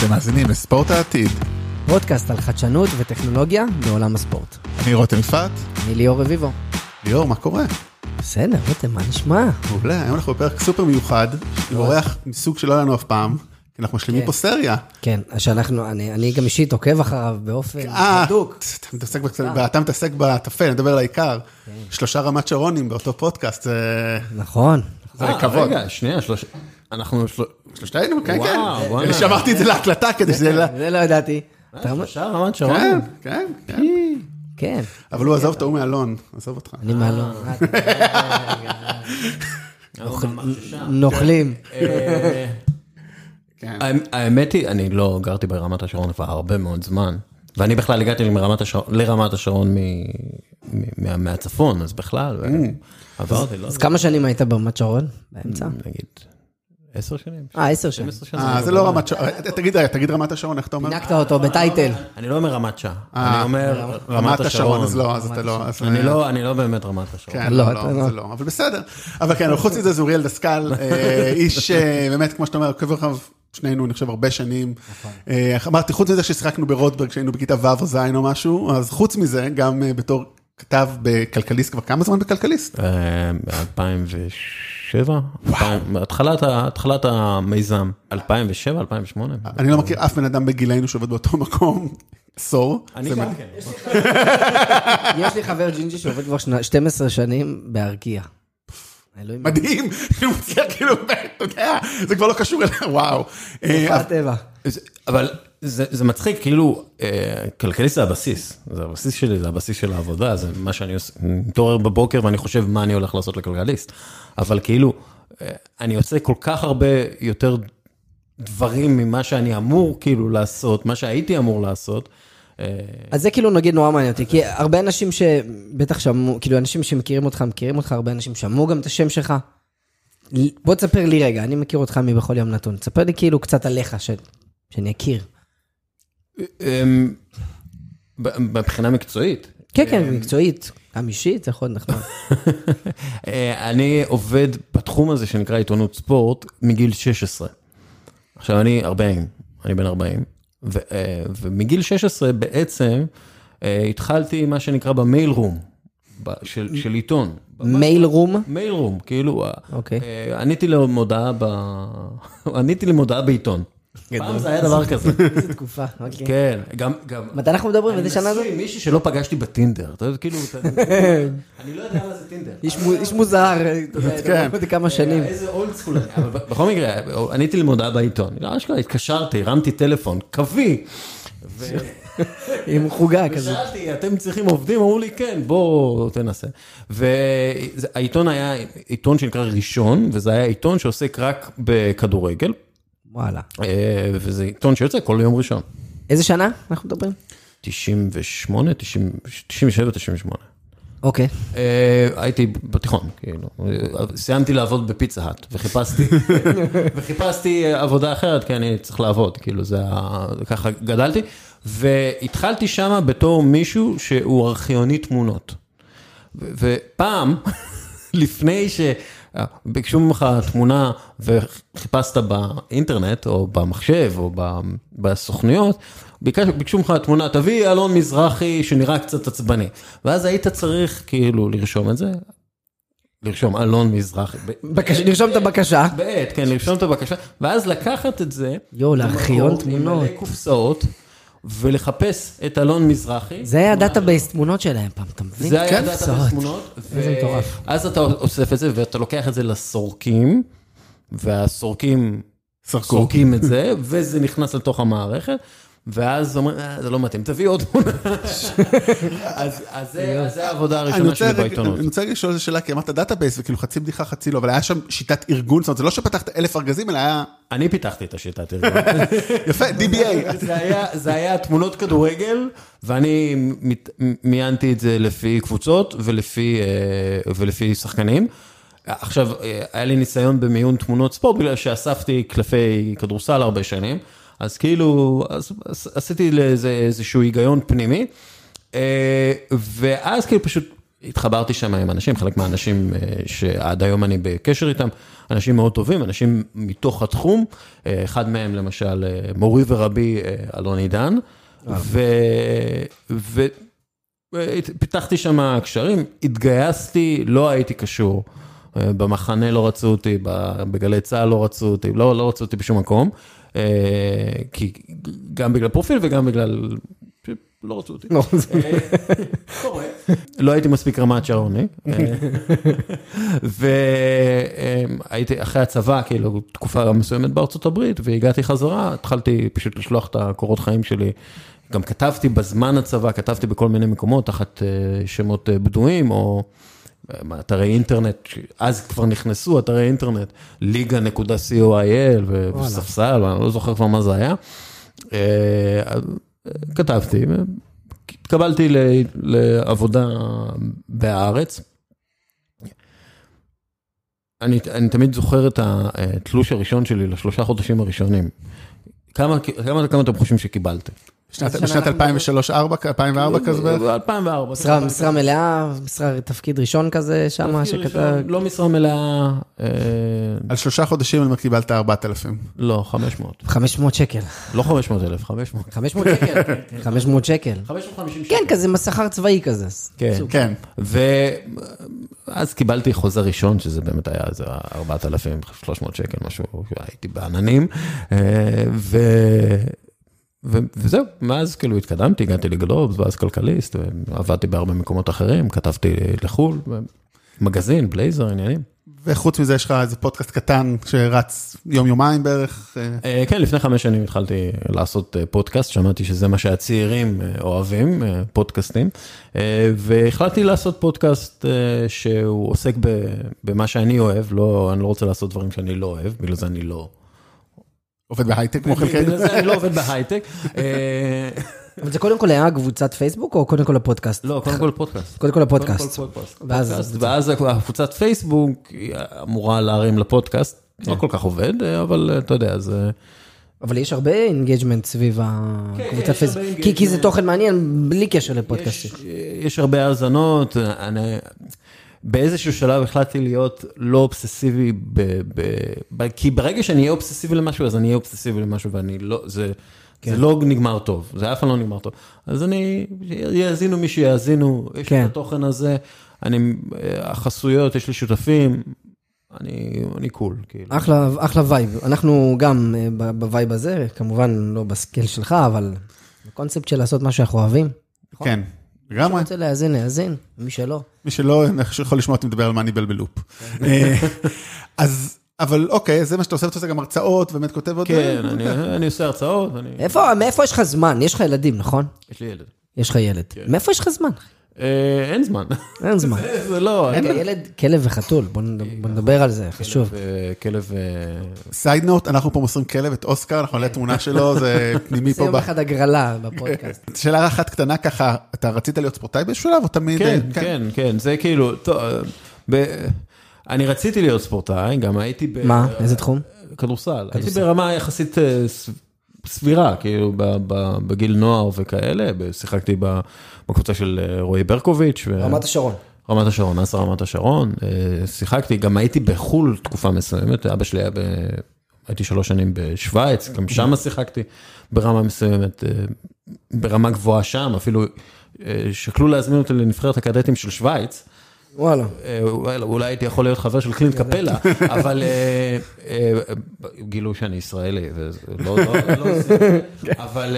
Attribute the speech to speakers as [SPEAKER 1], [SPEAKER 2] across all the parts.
[SPEAKER 1] אתם מאזינים לספורט העתיד.
[SPEAKER 2] פודקאסט על חדשנות וטכנולוגיה בעולם הספורט.
[SPEAKER 1] אני רותם יפעת.
[SPEAKER 2] אני ליאור רביבו.
[SPEAKER 1] ליאור, מה קורה?
[SPEAKER 2] בסדר, רותם, מה נשמע?
[SPEAKER 1] מעולה, היום אנחנו בפרק סופר מיוחד, עם אורח מסוג שלא היה לנו אף פעם, אנחנו משלימים
[SPEAKER 2] כן.
[SPEAKER 1] פה סריה.
[SPEAKER 2] כן, שאנחנו, אני, אני גם אישית עוקב אחריו באופן
[SPEAKER 1] אה,
[SPEAKER 2] הדוק.
[SPEAKER 1] אתה מתעסק בקצת- ואתה מתעסק בטפל, אני מדבר על העיקר.
[SPEAKER 2] כן.
[SPEAKER 1] שלושה רמת שרונים באותו פודקאסט, זה
[SPEAKER 2] נכון.
[SPEAKER 1] זה
[SPEAKER 3] אה,
[SPEAKER 1] כבוד.
[SPEAKER 3] רגע, שנייה, שלוש... אנחנו... של-
[SPEAKER 1] שלושתנו, כן,
[SPEAKER 3] וואו,
[SPEAKER 1] כן.
[SPEAKER 3] וואלה.
[SPEAKER 1] אני שמרתי את זה להקלטה כדי שזה... לה-
[SPEAKER 2] זה לא ידעתי. אתה אומר-
[SPEAKER 3] שלושה רמת שרון?
[SPEAKER 1] כן, כן, כן.
[SPEAKER 2] כן,
[SPEAKER 1] אבל הוא עזוב את ההוא מאלון, עזוב אותך.
[SPEAKER 2] אני
[SPEAKER 3] ממש שם.
[SPEAKER 2] נוכלים.
[SPEAKER 3] אה,
[SPEAKER 1] כן.
[SPEAKER 3] האמ- האמת היא, אני לא גרתי ברמת השרון כבר הרבה מאוד זמן, ואני בכלל הגעתי לרמת השרון, לרמת השרון מ- מ- מה- מהצפון, אז בכלל, עברתי, לא
[SPEAKER 2] אז כמה שנים היית ברמת שרון? באמצע?
[SPEAKER 3] נגיד, עשר שנים?
[SPEAKER 2] אה, עשר שנים.
[SPEAKER 3] אה,
[SPEAKER 1] אה, זה לא רמת שעה. אה, אה, תגיד תגיד רמת השעון, איך אתה אומר?
[SPEAKER 2] פינקת אותו בטייטל.
[SPEAKER 3] אני לא אומר רמת שעה, אני אומר
[SPEAKER 1] רמת השעון. אז לא, אז אתה לא,
[SPEAKER 3] לא... אני לא באמת רמת השעון.
[SPEAKER 1] כן,
[SPEAKER 2] לא,
[SPEAKER 1] לא, לא זה לא, אבל בסדר. אבל כן, חוץ מזה זה אוריאל דסקל, איש באמת, כמו שאתה אומר, קבר אחריו שנינו, אני חושב, הרבה שנים. נכון. אמרתי, חוץ מזה ששיחקנו ברוטברג כשהיינו בכיתה ו' או ז' או משהו, אז חוץ מזה, גם בתור כתב בכלכליסט, כבר כמה זמן בכלכליסט?
[SPEAKER 3] ב-2006. 2007? התחלת המיזם, 2007, 2008?
[SPEAKER 1] אני לא מכיר אף בן אדם בגילנו שעובד באותו מקום עשור.
[SPEAKER 3] אני גם כן.
[SPEAKER 2] יש לי חבר ג'ינג'י שעובד כבר 12 שנים בארקיע.
[SPEAKER 1] מדהים, כאילו, אתה יודע, זה כבר לא קשור אליו, וואו. אה,
[SPEAKER 3] אבל זה, זה מצחיק, כאילו, אה, כלכליסט זה הבסיס, זה הבסיס שלי, זה הבסיס של העבודה, זה מה שאני עושה, אני מתעורר בבוקר ואני חושב מה אני הולך לעשות לכלכליסט, אבל כאילו, אה, אני עושה כל כך הרבה יותר דברים ממה שאני אמור כאילו לעשות, מה שהייתי אמור לעשות. אה,
[SPEAKER 2] אז זה כאילו נגיד נורא מעניין אותי, כי הרבה אנשים שבטח שמעו, כאילו אנשים שמכירים אותך, מכירים אותך, הרבה אנשים שמעו גם את השם שלך. בוא תספר לי רגע, אני מכיר אותך מבכל יום נתון, תספר לי כאילו קצת עליך, ש... שאני אכיר.
[SPEAKER 3] אמ, מבחינה מקצועית,
[SPEAKER 2] כן, כן, מקצועית, גם אישית, זה יכול להיות נחמד.
[SPEAKER 3] אה, אני עובד בתחום הזה שנקרא עיתונות ספורט מגיל 16. עכשיו אני 40, אני בן 40, ו, אה, ומגיל 16 בעצם אה, התחלתי מה שנקרא במייל רום של, של עיתון.
[SPEAKER 2] mail room,
[SPEAKER 3] mail room, כאילו,
[SPEAKER 2] אוקיי.
[SPEAKER 3] עניתי למודעה ב... עניתי למודעה בעיתון. פעם זה היה דבר כזה.
[SPEAKER 2] איזה תקופה, אוקיי.
[SPEAKER 3] כן, גם, גם...
[SPEAKER 2] מתי אנחנו מדברים?
[SPEAKER 3] אני
[SPEAKER 2] איזה שנה זה?
[SPEAKER 3] נשוי עם מישהי שלא פגשתי בטינדר, אתה יודע, כאילו, אני לא יודע מה זה טינדר.
[SPEAKER 2] איש מו- איש מוזר, אתה יודע,
[SPEAKER 1] כן.
[SPEAKER 2] אתה יודע כמה שנים.
[SPEAKER 3] איזה old school אני, בכל מקרה, עניתי למודעה בעיתון, אשכרה התקשרתי, הרמתי טלפון, קווי,
[SPEAKER 2] עם חוגה כזה.
[SPEAKER 3] ושאלתי, אתם צריכים עובדים? אמרו לי, כן, בוא תנסה. והעיתון היה עיתון שנקרא ראשון, וזה היה עיתון שעוסק רק בכדורגל,
[SPEAKER 2] וואלה.
[SPEAKER 3] אה, וזה עיתון שיוצא כל יום ראשון.
[SPEAKER 2] איזה שנה אנחנו מדברים?
[SPEAKER 3] 98, 90, 97, 98.
[SPEAKER 2] אוקיי.
[SPEAKER 3] אה, הייתי בתיכון, כאילו, אה, סיימתי לעבוד בפיצה האט, וחיפשתי, וחיפשתי עבודה אחרת, כי אני צריך לעבוד, כאילו, זה ה... ככה גדלתי, והתחלתי שם בתור מישהו שהוא ארכיוני תמונות. ופעם, לפני שביקשו ממך תמונה וחיפשת באינטרנט, או במחשב, או בסוכנויות, ביקש, ביקשו ממך תמונה, תביא אלון מזרחי שנראה קצת עצבני. ואז היית צריך כאילו לרשום את זה, לרשום אלון מזרחי. ב-
[SPEAKER 2] בקשה- נרשום את הבקשה.
[SPEAKER 3] בעת, כן, לרשום את הבקשה, ואז לקחת את זה,
[SPEAKER 2] יואו, לארכיון תמונות.
[SPEAKER 3] מלא קופסאות, ולחפש את אלון מזרחי.
[SPEAKER 2] זה היה ה database תמונות שלהם פעם, אתה מבין?
[SPEAKER 3] זה היה
[SPEAKER 2] כן.
[SPEAKER 3] data
[SPEAKER 2] קופסאות.
[SPEAKER 3] תמונות,
[SPEAKER 2] איזה מטורף.
[SPEAKER 3] אז אתה אוסף את זה ואתה לוקח את זה לסורקים, והסורקים. סורקים את זה, וזה נכנס לתוך המערכת, ואז אומרים, "אה, זה לא מתאים, תביא עוד תמונה. אז זה העבודה הראשונה שלי בעיתונות.
[SPEAKER 1] אני רוצה לשאול איזו שאלה, כי אמרת database וכאילו חצי בדיחה חצי לא, אבל היה שם שיטת ארגון, זאת אומרת, זה לא שפתחת אלף ארגזים, אלא היה,
[SPEAKER 3] אני פיתחתי את השיטת ארגון.
[SPEAKER 1] יפה, DBA.
[SPEAKER 3] זה היה, תמונות כדורגל, ואני מיינתי את זה לפי קבוצות ולפי, אה, שחקנים. עכשיו, אה, היה לי ניסיון במיון תמונות ספורט, בגלל שאספתי קלפי כדורסל הרבה שנים, אז כאילו, אז, אז עשיתי לזה איזשהו היגיון פנימי, אה, ואז כאילו פשוט התחברתי שם עם אנשים, חלק מהאנשים אה, שעד היום אני בקשר איתם, אנשים מאוד טובים, אנשים מתוך התחום, אה, אחד מהם למשל מורי ורבי אלון עידן, ופיתחתי שם קשרים, התגייסתי, לא הייתי קשור. אה, במחנה לא רצו אותי, בגלי צה"ל לא רצו אותי, לא, לא רצו אותי בשום מקום. אה, כי גם בגלל פרופיל וגם בגלל... לא רצו אותי.
[SPEAKER 2] לא, זה-
[SPEAKER 3] קורה. לא הייתי מספיק רמת שרוני. והייתי אחרי הצבא, כאילו, תקופה מסוימת בארצות הברית, והגעתי חזרה, התחלתי פשוט לשלוח את הקורות חיים שלי. גם כתבתי בזמן הצבא, כתבתי בכל מיני מקומות תחת אה, שמות אה, בדויים, או אה, אתרי אינטרנט, אז כבר נכנסו אתרי אינטרנט, ליגה.co.il וספסל, אני לא זוכר כבר מה זה היה. אה, אה, כתבתי, התקבלתי לעבודה בהארץ. אני, אני תמיד זוכר את התלוש הראשון שלי לשלושה חודשים הראשונים. כמה, כמה, כמה אתם חושבים שקיבלתם?
[SPEAKER 1] בשנת-
[SPEAKER 2] שנה
[SPEAKER 1] בשנת
[SPEAKER 2] אנחנו-
[SPEAKER 1] 2003-2004, 2004 כזה בערך?
[SPEAKER 3] 2004.
[SPEAKER 2] משרה- משרה מלאה, משרה תפקיד ראשון כזה שם, שכתב...
[SPEAKER 3] לא משרה מלאה, אה,
[SPEAKER 1] על שלושה חודשים אני אומר קיבלת 4,000.
[SPEAKER 3] לא, 500.
[SPEAKER 2] 500 שקל.
[SPEAKER 3] לא 500 אלף, 500.
[SPEAKER 2] 500 שקל. 500 שקל.
[SPEAKER 3] 550 שקל.
[SPEAKER 2] כן, כזה שכר צבאי כזה.
[SPEAKER 3] כן.
[SPEAKER 2] סוג.
[SPEAKER 1] כן.
[SPEAKER 3] ואז קיבלתי חוזה ראשון, שזה באמת היה איזה 4,300 שקל, משהו, הייתי בעננים, אה, וזהו, מאז כאילו התקדמתי, הגעתי לגלובס, ואז כלכליסט, ועבדתי בהרבה מקומות אחרים, כתבתי לחו"ל, מגזין, בלייזר, עניינים.
[SPEAKER 1] וחוץ מזה יש לך איזה פודקאסט קטן שרץ יום-יומיים בערך. אה,
[SPEAKER 3] כן, לפני חמש שנים התחלתי לעשות אה, פודקאסט, שמעתי שזה מה שהצעירים אה, אוהבים, פודקאסטים, והחלטתי לעשות פודקאסט שהוא עוסק במה שאני אוהב, לא, אני לא רוצה לעשות דברים שאני לא אוהב, בגלל זה אני לא...
[SPEAKER 1] עובד בהייטק כמו חלקנו.
[SPEAKER 3] אני לא עובד בהייטק. אה,
[SPEAKER 2] אבל זה קודם כל היה קבוצת פייסבוק, או קודם כל הפודקאסט?
[SPEAKER 3] לא, קודם כל פודקאסט.
[SPEAKER 2] קודם כל הפודקאסט. ואז-
[SPEAKER 3] הקבוצת פייסבוק אמורה להרים לפודקאסט, לא כל כך עובד, אה, אבל אה, אתה יודע, זה...
[SPEAKER 2] אבל יש הרבה engagement סביב
[SPEAKER 3] כן,
[SPEAKER 2] הקבוצת
[SPEAKER 3] יש
[SPEAKER 2] פייסבוק. כי- כי זה. תוכן מעניין בלי קשר לפודקאסטים.
[SPEAKER 3] יש, הרבה האזנות, אני, באיזשהו שלב החלטתי להיות לא אובססיבי, ב, ב, ב, כי ברגע שאני אהיה אובססיבי למשהו, אז אני אהיה אובססיבי למשהו, ואני לא, זה, כן. זה לא נגמר טוב, זה אף פעם לא נגמר טוב. אז אני, יאזינו מי שיאזינו, יש
[SPEAKER 2] כן.
[SPEAKER 3] את התוכן הזה, אני, החסויות, יש לי שותפים, אני, אני cool, כאילו.
[SPEAKER 2] אחלה, אחלה vibe. אנחנו גם אה, ב vibe הזה, כמובן לא ב scale שלך, אבל הקונספט של לעשות מה שאנחנו אוהבים.
[SPEAKER 1] כן,
[SPEAKER 2] מי
[SPEAKER 1] לגמרי.
[SPEAKER 2] שרוצה להאזין, להאזין, מי שלא.
[SPEAKER 1] מי שלא יכול לשמוע אותי מדבר על Moneyball בלופ. אה, אז, אבל אוקיי, זה מה שאתה עושה, אתה עושה גם הרצאות, באמת כותב עוד...
[SPEAKER 3] כן, אני, אני עושה הרצאות, אני,
[SPEAKER 2] איפה, מאיפה יש לך זמן? יש לך ילדים, נכון?
[SPEAKER 3] יש לי ילד.
[SPEAKER 2] יש לך ילד. מאיפה יש לך זמן?
[SPEAKER 3] אה, אין זמן.
[SPEAKER 2] אין זמן.
[SPEAKER 3] זה לא,
[SPEAKER 2] רגע, ילד, כלב וחתול, בוא נד- בוא נדבר על זה, חשוב.
[SPEAKER 3] אה, כלב... אה,
[SPEAKER 1] סייד נוט, אנחנו פה מוסרים כלב את אוסקר, אנחנו נעלה תמונה שלו, זה פנימי
[SPEAKER 2] זה
[SPEAKER 1] פה.
[SPEAKER 2] יום
[SPEAKER 1] ב-
[SPEAKER 2] אחד הגרלה בפודקאסט.
[SPEAKER 1] שאלה אחת קטנה ככה, אתה רצית להיות ספורטאי באיזשהו שלב, או תמיד...
[SPEAKER 3] כן,
[SPEAKER 1] אה,
[SPEAKER 3] כן, כן, זה כאילו, אה, אני רציתי להיות ספורטאי, גם הייתי ב...
[SPEAKER 2] מה? איזה תחום?
[SPEAKER 3] כדורסל. הייתי ברמה יחסית אה, סבירה, כאילו, ב- ב- בגיל נוער וכאלה, שיחקתי בקבוצה של אה, רועי ברקוביץ'. ו-
[SPEAKER 2] רמת השרון.
[SPEAKER 3] רמת השרון, אסר רמת השרון, אה, שיחקתי, גם הייתי בחו"ל תקופה מסוימת, אבא שלי היה ב... הייתי שלוש שנים בשוויץ, גם שם שיחקתי ברמה מסוימת, אה, ברמה גבוהה שם, אפילו שקלו להזמין אותי לנבחרת הקדטים של שוויץ,
[SPEAKER 2] וואלה.
[SPEAKER 3] אה, אולי אולי הייתי יכול להיות חבר של קלינט קפלה, אבל אה, אה, גילו שאני ישראלי, ולא, לא, לא זה, אבל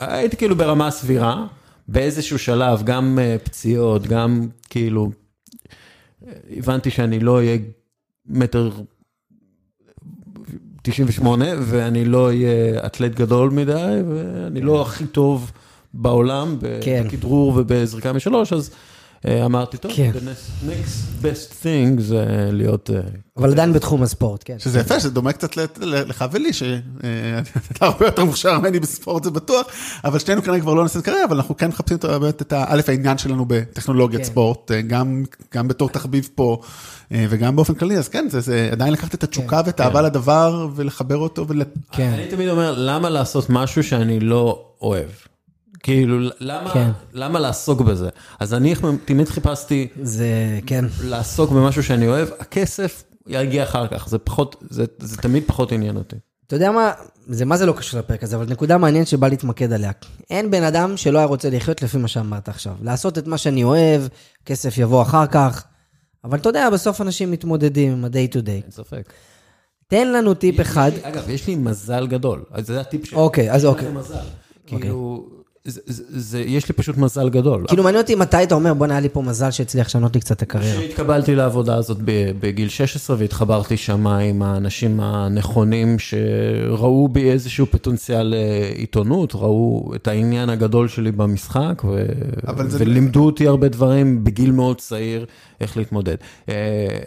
[SPEAKER 3] הייתי כאילו ברמה סבירה, באיזשהו שלב, גם פציעות, גם כאילו, הבנתי שאני לא אהיה מטר 98, ואני לא אהיה אתלט גדול מדי, ואני לא הכי טוב בעולם
[SPEAKER 2] כן.
[SPEAKER 3] בכדרור ובזריקה משלוש, אז אמרתי, טוב,
[SPEAKER 2] כן.
[SPEAKER 3] the next- next best thing זה להיות... אה,
[SPEAKER 2] אבל עדיין בתחום הספורט, כן.
[SPEAKER 1] שזה יפה, שזה דומה קצת לך ולי, שאתה הרבה יותר מוכשר ממני בספורט, זה בטוח, אבל שנינו כנראה כבר לא נעשה קריירה, אבל אנחנו כן מחפשים את באמת את ה- א', העניין שלנו בטכנולוגיית
[SPEAKER 2] כן.
[SPEAKER 1] ספורט, אה, גם גם בתור תחביב פה, אה, וגם באופן כללי, אז כן, זה- זה עדיין לקחת את התשוקה ואת האהבה לדבר, ולחבר אותו, ול-
[SPEAKER 2] כן.
[SPEAKER 3] אני תמיד אומר, למה לעשות משהו שאני לא אוהב? כאילו, למה,
[SPEAKER 2] כן.
[SPEAKER 3] למה לעסוק בזה? אז אני תמיד חיפשתי
[SPEAKER 2] זה, כן.
[SPEAKER 3] לעסוק במשהו שאני אוהב, הכסף יגיע אחר כך, זה פחות, זה, זה תמיד פחות עניין אותי.
[SPEAKER 2] אתה יודע מה, זה מה זה לא קשור לפרק הזה, אבל נקודה מעניינת שבא להתמקד עליה. אין בן אדם שלא היה רוצה לחיות לפי מה שאמרת עכשיו. לעשות את מה שאני אוהב, כסף יבוא אחר כך, אבל אתה יודע, בסוף אנשים מתמודדים עם ה-day to day.
[SPEAKER 3] אין ספק.
[SPEAKER 2] תן לנו טיפ אחד.
[SPEAKER 3] לי- אגב, יש לי מזל גדול, אז זה הטיפ שלי.
[SPEAKER 2] אוקיי, אז אוקיי.
[SPEAKER 3] מזל. כאילו, זה, זה, יש לי פשוט מזל גדול.
[SPEAKER 2] כאילו מעניין אותי מתי אתה אומר, בוא'נה, היה לי פה מזל שהצליח לשנות לי קצת את הקריירה.
[SPEAKER 3] כשהתקבלתי לעבודה הזאת ב- בגיל 16 והתחברתי שם עם האנשים הנכונים שראו בי איזשהו פוטנציאל אה, עיתונות, ראו את העניין הגדול שלי במשחק ו...
[SPEAKER 1] אבל זה-
[SPEAKER 3] ולימדו אותי הרבה דברים בגיל מאוד צעיר איך להתמודד. אה,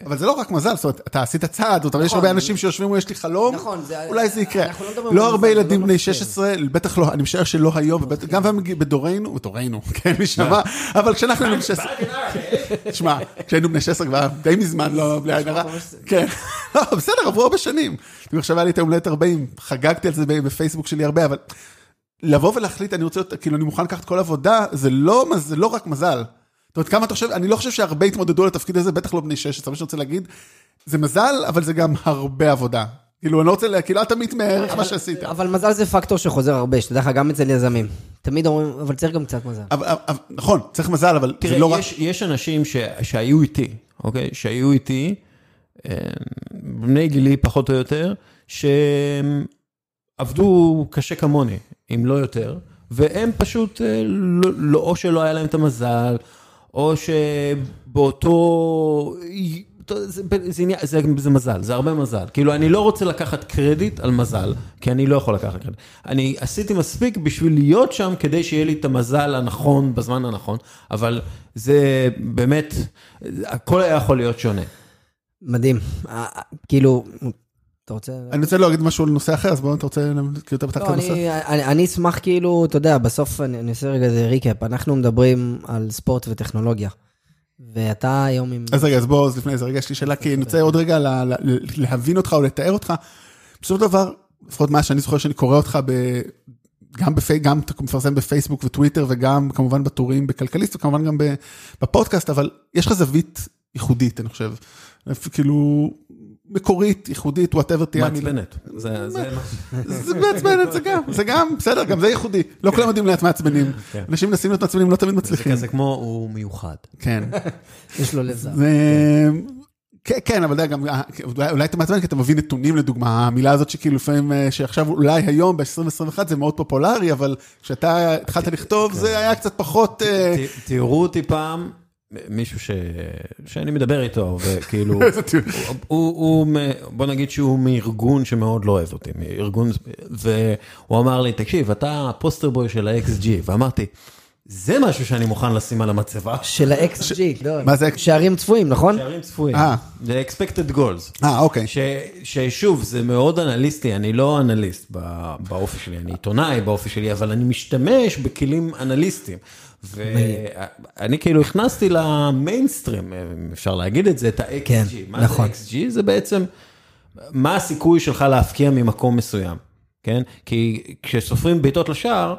[SPEAKER 1] אבל זה לא רק מזל, זאת אומרת, אתה עשית צעד, זאת אומרת, יש הרבה אנשים שיושבים ואומרים, יש לי חלום,
[SPEAKER 2] נכון,
[SPEAKER 1] אולי זה יקרה.
[SPEAKER 2] לא
[SPEAKER 1] לא הרבה
[SPEAKER 2] זה
[SPEAKER 1] ילדים
[SPEAKER 2] לא
[SPEAKER 1] בני
[SPEAKER 2] מפתיע.
[SPEAKER 1] 16, בטח לא, אני משער שלא היום, גם בדורנו, בדורנו, כן, מי שמע, אבל כשאנחנו היינו בני 16, תשמע, כשהיינו בני 16 כבר די מזמן, לא בלי עין הרע, כן, לא, בסדר, עברו הרבה שנים. כאילו, עכשיו היה לי את היום הולדת 40, חגגתי על זה בפייסבוק שלי הרבה, אבל לבוא ולהחליט, אני רוצה, להיות- כאילו, אני מוכן לקחת כל עבודה, זה לא זה לא רק מזל. זאת אומרת, כמה אתה חושב, אני לא חושב שהרבה התמודדו לתפקיד הזה, בטח לא בני 16, מה שאני רוצה להגיד, זה מזל, אבל זה גם הרבה עבודה. כאילו, אני לא רוצה, כאילו, אל תמיד מערך מה שעשית.
[SPEAKER 2] אבל מזל זה פקטור שחוזר הרבה, שתדע לך, גם אצל יזמים. תמיד אומרים, אבל צריך גם קצת מזל.
[SPEAKER 1] אבל- אבל- נכון, צריך מזל, אבל זה
[SPEAKER 3] תראה,
[SPEAKER 1] לא רק...
[SPEAKER 3] יש, יש אנשים ש, שהיו איתי, אוקיי? שהיו איתי, אה, בני גילי פחות או יותר, שהם עבדו קשה כמוני, אם לא יותר, והם פשוט, אה, לא, לא, או שלא היה להם את המזל, או שבאותו... זה, זה, זה, זה מזל, זה הרבה מזל. כאילו, אני לא רוצה לקחת קרדיט על מזל, כי אני לא יכול לקחת קרדיט. אני עשיתי מספיק בשביל להיות שם כדי שיהיה לי את המזל הנכון בזמן הנכון, אבל זה באמת, הכל היה יכול להיות שונה.
[SPEAKER 2] מדהים. כאילו, אתה רוצה...
[SPEAKER 1] אני רוצה להגיד משהו על נושא אחר, אז בואו, אתה רוצה, כאילו, אתה
[SPEAKER 2] לא? אני, אשמח כאילו, אתה יודע, בסוף אני, אעשה רגע איזה ריקאפ. אנחנו מדברים על ספורט וטכנולוגיה. ואתה היום עם...
[SPEAKER 1] אז רגע, אז בוא, אז לפני זה, רגע, יש לי שאלה, כי אני רוצה עוד רגע לה- לה- להבין אותך או לתאר אותך. בסופו של דבר, לפחות מה שאני זוכר שאני קורא אותך ב... גם, בפי, גם אתה מפרסם בפייסבוק וטוויטר וגם כמובן בטורים בכלכליסט וכמובן גם בפודקאסט, אבל יש לך זווית ייחודית, אני חושב. כאילו, מקורית, ייחודית, וואטאבר תהיה המילה.
[SPEAKER 3] מעצבנת. זה, זה.
[SPEAKER 1] זה מעצבנת, זה גם, זה גם, בסדר, גם זה ייחודי. לא כולם יודעים להיות מעצבנים.
[SPEAKER 3] כן.
[SPEAKER 1] אנשים מנסים להיות מעצבנים, לא תמיד
[SPEAKER 3] זה
[SPEAKER 1] מצליחים.
[SPEAKER 3] כזה כמו הוא מיוחד.
[SPEAKER 1] כן.
[SPEAKER 2] יש לו לב זר.
[SPEAKER 1] זה... כן, כן, אבל גם, אה, אולי, אתה מעצבן כי אתה מביא נתונים לדוגמה, המילה הזאת שכאילו לפעמים, אה, שעכשיו אולי היום ב-2021 זה מאוד פופולרי, אבל כשאתה התחלת לכתוב זה היה קצת פחות... אה,
[SPEAKER 3] תראו אותי פעם, מישהו ש... שאני מדבר איתו, וכאילו. הוא, הוא, הוא, בוא נגיד שהוא מארגון שמאוד לא אוהב אותי, מארגון, והוא אמר לי, תקשיב, אתה הפוסטר בוי של ה-XG, ואמרתי, זה משהו שאני מוכן לשים על המצבה.
[SPEAKER 2] של ה-XG, לא.
[SPEAKER 1] מה זה?
[SPEAKER 2] שערים צפויים, נכון?
[SPEAKER 3] שערים צפויים,
[SPEAKER 1] אה.
[SPEAKER 3] זה expected goals.
[SPEAKER 1] אה, אוקיי.
[SPEAKER 3] ש, ששוב, זה מאוד אנליסטי, אני לא אנליסט באופי שלי, אני עיתונאי באופי שלי, אבל אני משתמש בכלים אנליסטיים. ואני כאילו הכנסתי למיינסטרים, אם אפשר להגיד את זה, את ה-XG.
[SPEAKER 2] כן,
[SPEAKER 3] מה
[SPEAKER 2] נכון.
[SPEAKER 3] זה XG? זה בעצם, מה הסיכוי שלך להפקיע ממקום מסוים, כן? כי כשסופרים בעיטות לשער,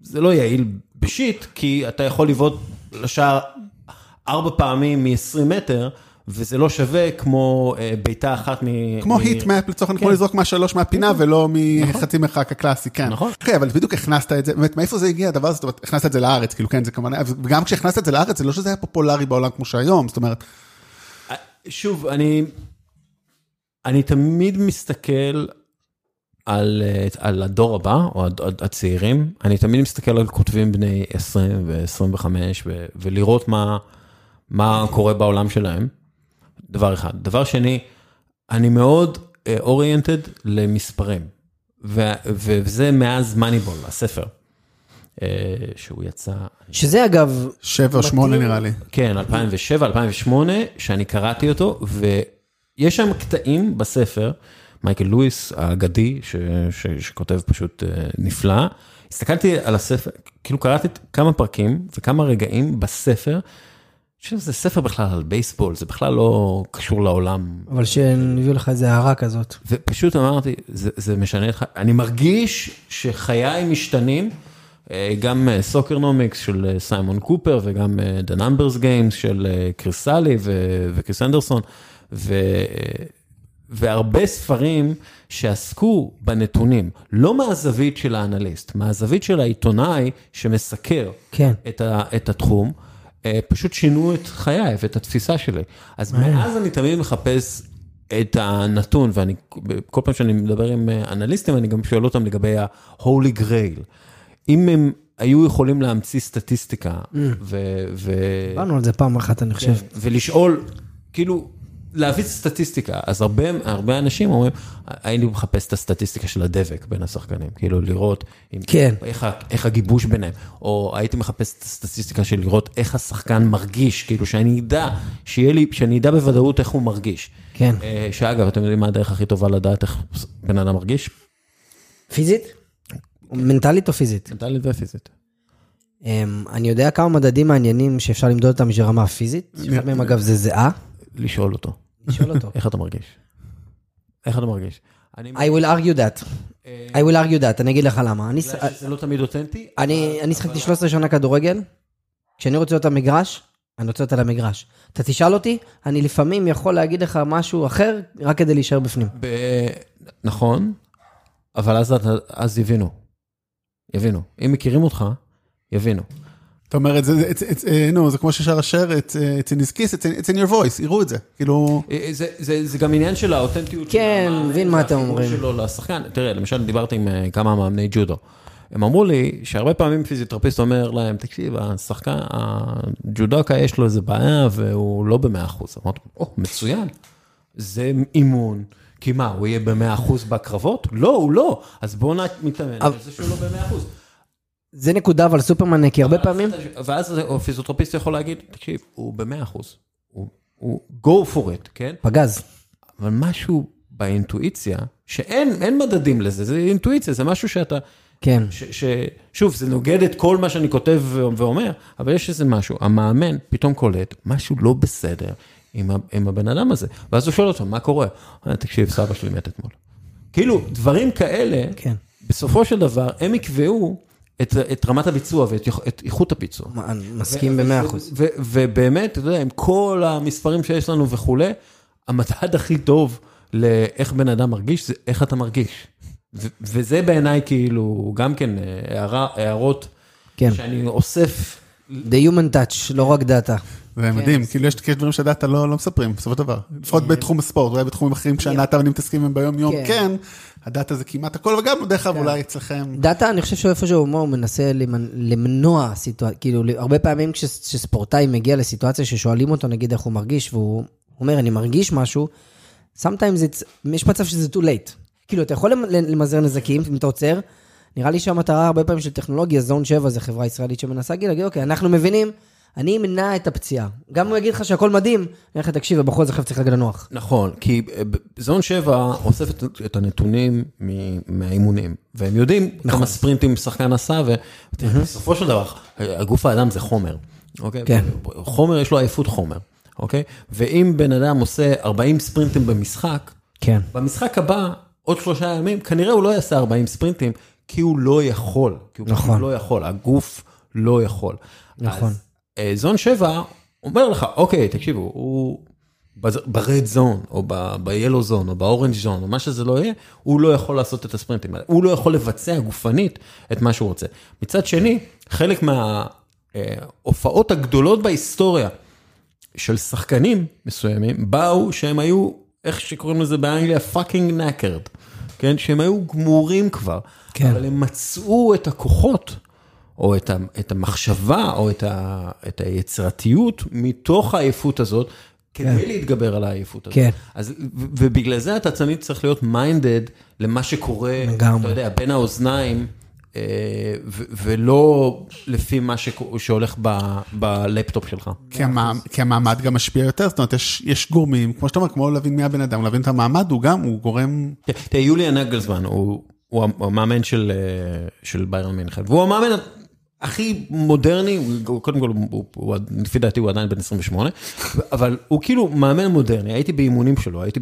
[SPEAKER 3] זה לא יעיל בשיט, כי אתה יכול לבעוט לשער ארבע פעמים מ-20 מטר, וזה לא שווה כמו אה, בעיטה אחת מ...
[SPEAKER 1] כמו
[SPEAKER 3] מ-
[SPEAKER 1] היטמפ לצורך העניין, כמו
[SPEAKER 3] כן.
[SPEAKER 1] לזרוק מהשלוש מהפינה ולא מחצי מרחק הקלאסי, כן.
[SPEAKER 3] נכון.
[SPEAKER 1] אחי, אבל בדיוק הכנסת את זה, באמת, מאיפה זה הגיע הדבר הזה? זאת אומרת, הכנסת את זה לארץ, כאילו, כן, זה כמובן, וגם כשהכנסת את זה לארץ, זה לא שזה היה פופולרי בעולם כמו שהיום, זאת אומרת,
[SPEAKER 3] שוב, אני, אני תמיד מסתכל על, אה, על הדור הבא, או הצעירים, אני תמיד מסתכל על כותבים בני 20 ו-25, ו- ולראות מה, מה קורה בעולם שלהם, דבר אחד. דבר שני, אני מאוד אוריינטד למספרים, ו- ו- וזה מאז מאניבול, הספר, אה, שהוא יצא,
[SPEAKER 2] שזה אגב,
[SPEAKER 1] שבע או שמונה נראה לי.
[SPEAKER 3] כן, 2007, 2008, שאני קראתי אותו, ויש שם קטעים בספר, מייקל לואיס האגדי, ש, ש, שכותב פשוט אה, נפלא. הסתכלתי על הספר, כאילו קראתי כמה פרקים וכמה רגעים בספר, שזה ספר בכלל על בייסבול, זה בכלל לא קשור לעולם.
[SPEAKER 2] אבל שהביאו לך איזה הערה כזאת.
[SPEAKER 3] ופשוט אמרתי, זה, זה משנה לך, אני מרגיש שחיי משתנים, אה, גם Soccernomics של אה, סיימון קופר וגם אה, The Numbers Games של אה, כריס סאלי וכריס אנדרסון, ו- והרבה ספרים שעסקו בנתונים, לא מהזווית של האנליסט, מהזווית של העיתונאי שמסקר
[SPEAKER 2] כן.
[SPEAKER 3] את, ה- את התחום, אה, פשוט שינו את חיי ואת התפיסה שלי. אז מאז אני תמיד מחפש את הנתון, ואני, כל פעם שאני מדבר עם אה, אנליסטים, אני גם שואל אותם לגבי ה-Holy Grail. אם הם היו יכולים להמציא סטטיסטיקה, ו... ו...
[SPEAKER 2] דיברנו על זה פעם אחת, אני חושב.
[SPEAKER 3] ולשאול, כאילו, להביא סטטיסטיקה, אז הרבה, הרבה אנשים אומרים, הייתי מחפש את הסטטיסטיקה של הדבק בין השחקנים, כאילו לראות אם,
[SPEAKER 2] כן.
[SPEAKER 3] איך, איך הגיבוש ביניהם, או הייתי מחפש את הסטטיסטיקה של לראות איך השחקן מרגיש, כאילו שאני אדע, שיהיה לי, שאני אדע בוודאות איך הוא מרגיש.
[SPEAKER 2] כן.
[SPEAKER 3] אה, שאגב, אתם יודעים מה הדרך הכי טובה לדעת איך בן אדם מרגיש?
[SPEAKER 2] פיזית? מנטלית או פיזית?
[SPEAKER 3] מנטלית ופיזית.
[SPEAKER 2] אמ, אני יודע כמה מדדים מעניינים שאפשר למדוד אותם בשביל רמה הפיזית. אחד מהם אגב זה זיעה.
[SPEAKER 3] לשאול אותו,
[SPEAKER 2] לשאול אותו.
[SPEAKER 3] איך אתה מרגיש? איך אתה מרגיש?
[SPEAKER 2] I will argue that. I will argue that, אני אגיד לך למה.
[SPEAKER 3] בגלל שזה לא תמיד אותנטי,
[SPEAKER 2] אני שחקתי 13 שנה כדורגל, כשאני רוצה להיות המגרש, אני רוצה להיות על המגרש. אתה תשאל אותי, אני לפעמים יכול להגיד לך משהו אחר, רק כדי להישאר בפנים.
[SPEAKER 3] נכון, אבל אז, יבינו. יבינו. אם מכירים אותך, יבינו.
[SPEAKER 1] אתה אומר את זה, it's- it's- אה, נו, זה כמו ששר it's אה, it's in his kiss, it's in- it's in your voice, יראו את זה. כאילו,
[SPEAKER 3] אה, זה, זה, זה גם עניין של האותנטיות.
[SPEAKER 2] כן,
[SPEAKER 3] של
[SPEAKER 2] מבין מה אתם אומרים.
[SPEAKER 3] שלו לשחקן. תראה, למשל דיברתי עם אה, כמה מאמני ג'ודו. הם אמרו לי שהרבה פעמים פיזיותרפיסט אומר להם, תקשיב, השחקן, הג'ודוקה יש לו איזה בעיה והוא לא במאה אחוז. אמרתי, או, מצוין. זה אימון. כי מה, הוא יהיה במאה אחוז בקרבות? לא, הוא לא. אז בואו נתאמן על זה שהוא לא במאה אחוז.
[SPEAKER 2] זה נקודה אבל סופרמן, כי הרבה פעמים...
[SPEAKER 3] ואז הפיזיותרפיסט יכול להגיד, תקשיב, הוא במאה אחוז. הוא- go for it, כן?
[SPEAKER 2] פגז.
[SPEAKER 3] אבל משהו באינטואיציה, שאין אין מדדים לזה, זה אינטואיציה, זה משהו שאתה,
[SPEAKER 2] כן.
[SPEAKER 3] ש, ש, שוב, זה נוגד את כל מה שאני כותב ואומר, אבל יש איזה משהו, המאמן פתאום קולט, משהו לא בסדר עם, ה, עם הבן אדם הזה, ואז הוא שואל אותו, מה קורה? אה, תקשיב, סבא שלי מת אתמול. כאילו, דברים כאלה,
[SPEAKER 2] כן.
[SPEAKER 3] בסופו של דבר, הם יקבעו את, את רמת הביצוע ואת את איכות הביצוע.
[SPEAKER 2] אני מסכים במאה אחוז.
[SPEAKER 3] ובאמת, אתה יודע, עם כל המספרים שיש לנו וכולי, המדד הכי טוב לאיך בן אדם מרגיש, זה איך אתה מרגיש. ו- וזה בעיניי כאילו, גם כן אה, הערה, הערות
[SPEAKER 2] כן.
[SPEAKER 3] שאני אוסף.
[SPEAKER 2] The human touch, לא רק דאטה.
[SPEAKER 1] זה מדהים, כאילו יש יש דברים שה data לא לא מספרים, בסופו של דבר. לפחות בתחום הספורט, אולי בתחומים אחרים ואני מתעסקים בהם ביום יום,
[SPEAKER 2] כן.
[SPEAKER 1] כן, ה data זה כמעט הכל, וגם דרך אגב אולי אצלכם.
[SPEAKER 2] data, אני חושב שאיפשהו הוא מנסה למנ- למנוע סיטואציה, כאילו, הרבה פעמים כש- כשספורטאי מגיע לסיטואציה ששואלים אותו, נגיד, איך הוא מרגיש, והוא אומר, אני מרגיש משהו, sometimes יש מצב שזה too late. כאילו, אתה יכול למ- למזער נזקים, אם אתה עוצר, נראה לי שהמטרה הרבה פעמים של טכנולוגיה, זון 7 זה חברה ישראלית שמנסה להגיד, אוקיי, אנחנו מבינים, אני אמנע את הפציעה. גם אם הוא יגיד לך שהכל מדהים, אני אגיד לך, תקשיב, הבחור הזה חייב צריך רגע לנוח.
[SPEAKER 3] נכון, כי אה, זון 7 אוסף את, הנתונים מהאימונים, והם יודעים
[SPEAKER 2] נכון.
[SPEAKER 3] כמה ספרינטים שחקן עשה, ובסופו של דבר, הגוף האדם זה חומר, אוקיי?
[SPEAKER 2] כן.
[SPEAKER 3] חומר, יש לו עייפות חומר, אוקיי? ואם בן אדם עושה 40 ספרינטים במשחק,
[SPEAKER 2] כן.
[SPEAKER 3] במשחק הבא, עוד שלושה ימים, כנראה הוא לא יעשה 40 ספרינטים, כי הוא לא יכול. כי הוא
[SPEAKER 2] נכון.
[SPEAKER 3] לא יכול, הגוף לא יכול.
[SPEAKER 2] נכון.
[SPEAKER 3] אז אה, זון 7 אומר לך, אוקיי, תקשיבו, הוא ברד זון, או ב-Yellow זון, או באורנג' זון, או מה שזה לא יהיה, הוא לא יכול לעשות את הספרינטים האלה. הוא לא יכול לבצע גופנית את מה שהוא רוצה. מצד שני, חלק מההופעות הגדולות בהיסטוריה של שחקנים מסוימים, באו שהם היו, איך שקוראים לזה באנגליה, fucking knackered. כן, שהם היו גמורים כבר,
[SPEAKER 2] כן.
[SPEAKER 3] אבל הם מצאו את הכוחות, או את, ה, את המחשבה, או את, ה, את היצירתיות מתוך העייפות הזאת, כדי
[SPEAKER 2] כן.
[SPEAKER 3] להתגבר על העייפות הזאת.
[SPEAKER 2] כן.
[SPEAKER 3] אז, ו- ובגלל זה אתה תמיד צריך להיות minded למה שקורה,
[SPEAKER 2] לגמרי.
[SPEAKER 3] אתה יודע, בין האוזניים, אה, ו- ולא לפי מה שק- שהולך ב- בלפטופ שלך.
[SPEAKER 1] כי, המע... כי המעמד גם משפיע יותר, זאת אומרת, יש, יש גורמים, כמו שאתה אומר, כמו להבין מי הבן אדם, להבין את המעמד, הוא גם, הוא גורם...
[SPEAKER 3] תראה, יוליה נגלזמן הוא, הוא המאמן של, אה, של ביירן מינכן, והוא המאמן הכי מודרני, קודם כל, לפי דעתי הוא עדיין בן 28, אבל הוא כאילו מאמן מודרני, הייתי באימונים שלו, הייתי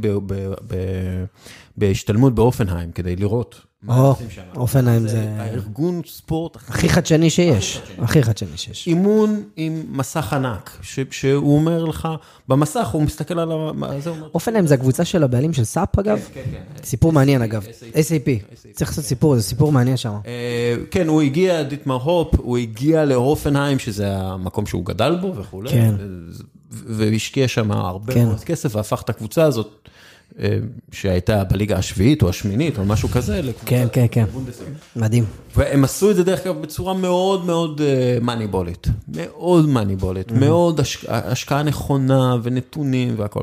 [SPEAKER 3] בהשתלמות באופנהיים כדי לראות מה עושים שם.
[SPEAKER 2] אופנהיים זה
[SPEAKER 3] הארגון ספורט הכי
[SPEAKER 2] חדשני שיש. הכי חדשני שיש.
[SPEAKER 3] אימון עם מסך ענק, ש- שהוא אומר לך, במסך הוא מסתכל על ה...
[SPEAKER 2] אופנהיים זה הקבוצה של הבעלים של סאפ אגב?
[SPEAKER 3] כן, כן.
[SPEAKER 2] סיפור מעניין אגב. SAP. צריך לעשות סיפור, זה סיפור מעניין שם.
[SPEAKER 3] אה, כן, הוא הגיע, דיטמר הופ, הוא הגיע להופנהיים, שזה המקום שהוא גדל בו וכולי,
[SPEAKER 2] כן.
[SPEAKER 3] והשקיע שם הרבה
[SPEAKER 2] כן.
[SPEAKER 3] מאוד כסף, והפך את הקבוצה הזאת, שהייתה בליגה השביעית או השמינית או משהו כזה,
[SPEAKER 2] כן, כן, כן. מדהים.
[SPEAKER 3] והם עשו את זה דרך אגב בצורה מאוד מאוד מאניבולית, מאוד מאניבולית, מאוד השק- השקעה נכונה ונתונים והכל.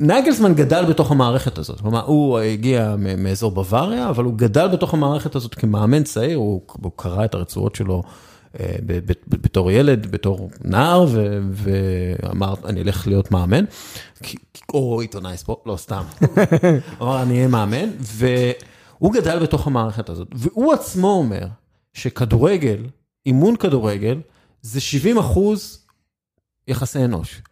[SPEAKER 3] ונגלסמן גדל בתוך המערכת הזאת, כלומר הוא הגיע מאזור בוואריה, אבל הוא גדל בתוך המערכת הזאת כמאמן צעיר, הוא, הוא קרא את הרצועות שלו אה, בתור ילד, בתור נער, ואמר, אני אלך להיות מאמן, או עיתונאי ספורט, לא סתם. אמר, אני אהיה מאמן, והוא גדל בתוך המערכת הזאת, והוא עצמו אומר שכדורגל, אימון כדורגל, זה 70 אחוז יחסי אנוש.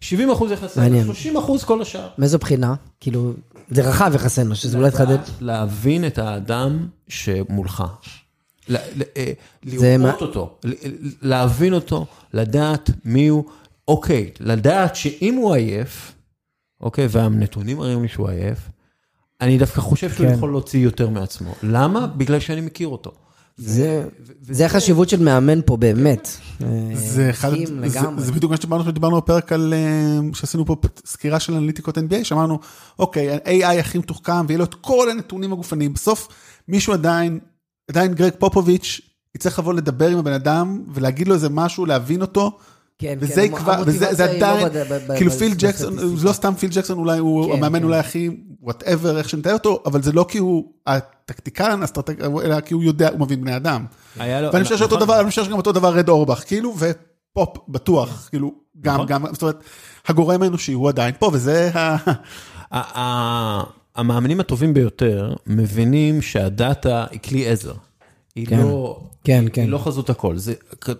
[SPEAKER 3] 70 אחוז יחסי אנוש,
[SPEAKER 2] מעניין.
[SPEAKER 3] 30 אחוז כל השאר.
[SPEAKER 2] מאיזו בחינה? כאילו, זה רחב יחסינו, שזה אולי תחדד.
[SPEAKER 3] להבין את האדם שמולך. ל- ל- אה, לראות אותו, ל- ל- להבין אותו, לדעת מי הוא, אוקיי, לדעת שאם הוא עייף, אוקיי, והנתונים מראים לי שהוא עייף, אני דווקא חושב שהוא
[SPEAKER 2] כן.
[SPEAKER 3] יכול להוציא יותר מעצמו. למה? בגלל שאני מכיר אותו.
[SPEAKER 2] זה, זה החשיבות של מאמן פה באמת.
[SPEAKER 1] זה אחד, זה. זה בדיוק מה שדיברנו, שדיברנו בפרק על, אה, שעשינו פה סקירה של אנליטיקות NBA, שאמרנו, אוקיי, ה-AI הכי מתוחכם, ויהיה לו את כל הנתונים הגופניים, בסוף מישהו עדיין, עדיין גרג פופוביץ', יצטרך לבוא לדבר עם הבן אדם, ולהגיד לו איזה משהו, להבין אותו,
[SPEAKER 2] כן,
[SPEAKER 1] וזה
[SPEAKER 2] כן,
[SPEAKER 1] יקבע, וזה זה
[SPEAKER 2] לא
[SPEAKER 1] עדיין,
[SPEAKER 2] ב-
[SPEAKER 1] כאילו פיל ג'קסון,
[SPEAKER 2] בסטטיסטיקה.
[SPEAKER 1] לא סתם פיל ג'קסון אולי הוא
[SPEAKER 2] כן,
[SPEAKER 1] המאמן
[SPEAKER 2] כן.
[SPEAKER 1] אולי הכי, whatever, איך שנתאר אותו, אבל זה לא כי הוא הטקטיקן, אסטרטג, אלא כי הוא יודע, הוא מבין בני אדם.
[SPEAKER 3] לו-
[SPEAKER 1] ואני חושב שאותו
[SPEAKER 3] נכון.
[SPEAKER 1] דבר, אני חושב שגם אותו דבר רד אורבך, כאילו, ופופ בטוח, כאילו, גם,
[SPEAKER 3] נכון.
[SPEAKER 1] גם, זאת אומרת, הגורם האנושי הוא עדיין פה, וזה ה...
[SPEAKER 3] המאמנים הטובים ביותר מבינים שהדאטה היא כלי עזר. היא
[SPEAKER 2] כן.
[SPEAKER 3] לא...
[SPEAKER 2] כן,
[SPEAKER 3] היא-
[SPEAKER 2] כן.
[SPEAKER 3] היא לא חזות הכל, זה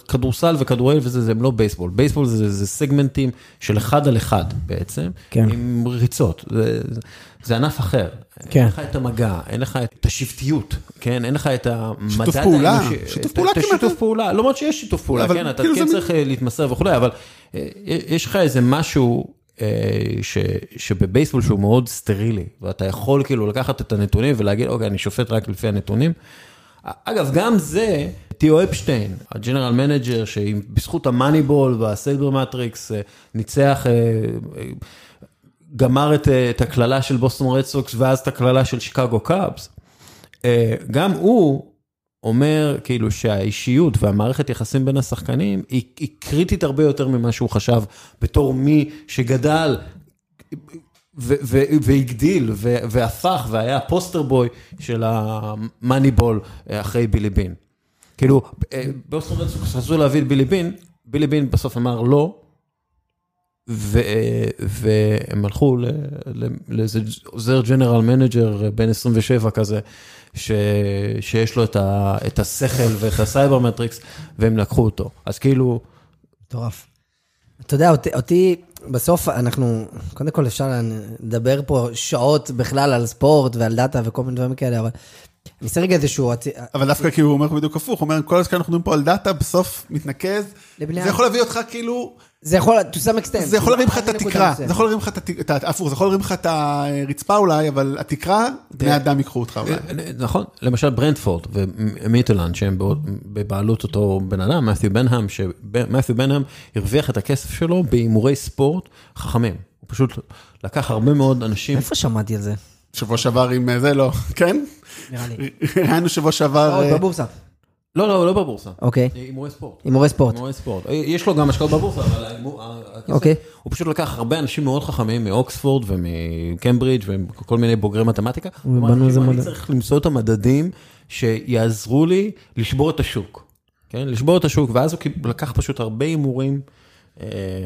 [SPEAKER 3] כדורסל וכדורגל וזה, זה הם לא בייסבול, בייסבול זה, זה סגמנטים של אחד על אחד בעצם,
[SPEAKER 2] כן.
[SPEAKER 3] עם ריצות, זה, זה, זה ענף אחר,
[SPEAKER 2] כן.
[SPEAKER 3] אין לך את המגע, אין לך את השבטיות, כן, אין לך את המדד
[SPEAKER 1] שיתוף פעולה,
[SPEAKER 3] האנושי,
[SPEAKER 1] שיתוף פעולה כמעט.
[SPEAKER 3] השיתוף פעולה, למרות שיש שיתוף פעולה,
[SPEAKER 1] אבל
[SPEAKER 3] כן, אתה
[SPEAKER 1] כאילו
[SPEAKER 3] כן צריך אה, להתמסר וכולי, אבל אה, יש לך איזה משהו ש, שבבייסבול שהוא מאוד סטרילי, ואתה יכול כאילו לקחת את הנתונים ולהגיד, אוקיי, אני שופט רק לפי הנתונים. אגב, גם זה, תיאו אפשטיין, ה general manager, שבזכות המאניבול והסייבר מטריקס אה, ניצח, אה, אה, גמר את, אה, הקללה של בוסטון רד סוקס ואז את הקללה של שיקגו קאבס, אה, גם הוא אומר כאילו שהאישיות והמערכת יחסים בין השחקנים היא, היא קריטית הרבה יותר ממה שהוא חשב בתור מי שגדל ו- ו- והגדיל ו- והפך והיה ה poster boy של ה Moneyball אחרי בילי בין. כאילו, אה, רדסוקס רצו להביא את בילי בין, בילי בין בסוף אמר לא, ו- והם הלכו לאיזה עוזר general manager בן 27 כזה, שיש לו את, ה- את השכל ואת ה sabermetrics, והם לקחו אותו. אז כאילו,
[SPEAKER 2] מטורף. אתה יודע, אותי, אותי, בסוף אנחנו, קודם כל אפשר לדבר פה שעות בכלל על ספורט ועל דאטה וכל מיני דברים כאלה, אבל אני אעשה רגע איזשהו...
[SPEAKER 1] אבל דווקא כאילו הוא אומר בדיוק הפוך, הוא אומר, כל הזמן אנחנו מדברים פה על דאטה, בסוף מתנקז, זה יכול להביא אותך כאילו,
[SPEAKER 2] זה יכול, to some extent.
[SPEAKER 1] זה יכול להרים לך את התקרה. זה יכול להרים לך את. הפוך, זה יכול להרים לך את הרצפה אולי, אבל התקרה, בני אדם ייקחו אותך אולי.
[SPEAKER 3] נכון, למשל ברנדפורד ומיטלנד שהם בבעלות אותו בן אדם, מת'יו בנהאם, שמת'יו בנהאם הרוויח את הכסף שלו בהימורי ספורט חכמים. הוא פשוט לקח הרבה מאוד אנשים,
[SPEAKER 2] איפה שמעתי על זה?
[SPEAKER 1] שבוע שעבר עם אה, זה, לא, כן?
[SPEAKER 2] נראה לי.
[SPEAKER 1] ראינו שבוע שעבר, אה,
[SPEAKER 2] בבורסה.
[SPEAKER 3] לא, לא, לא בבורסה,
[SPEAKER 2] אוקיי.
[SPEAKER 3] הימורי ספורט.
[SPEAKER 2] הימורי ספורט.
[SPEAKER 3] הימורי ספורט. יש לו גם השקעות בבורסה, אבל
[SPEAKER 2] אוקיי.
[SPEAKER 3] הוא פשוט לקח הרבה אנשים מאוד חכמים מאוקספורד ומקמברידג' וכל מיני בוגרי מתמטיקה. הוא אמר,
[SPEAKER 2] ובנו איזה
[SPEAKER 3] "תקשיבו, אני
[SPEAKER 2] מדע."
[SPEAKER 3] צריך למצוא את המדדים שיעזרו לי לשבור את השוק. כן, לשבור את השוק, ואז הוא לקח פשוט הרבה הימורים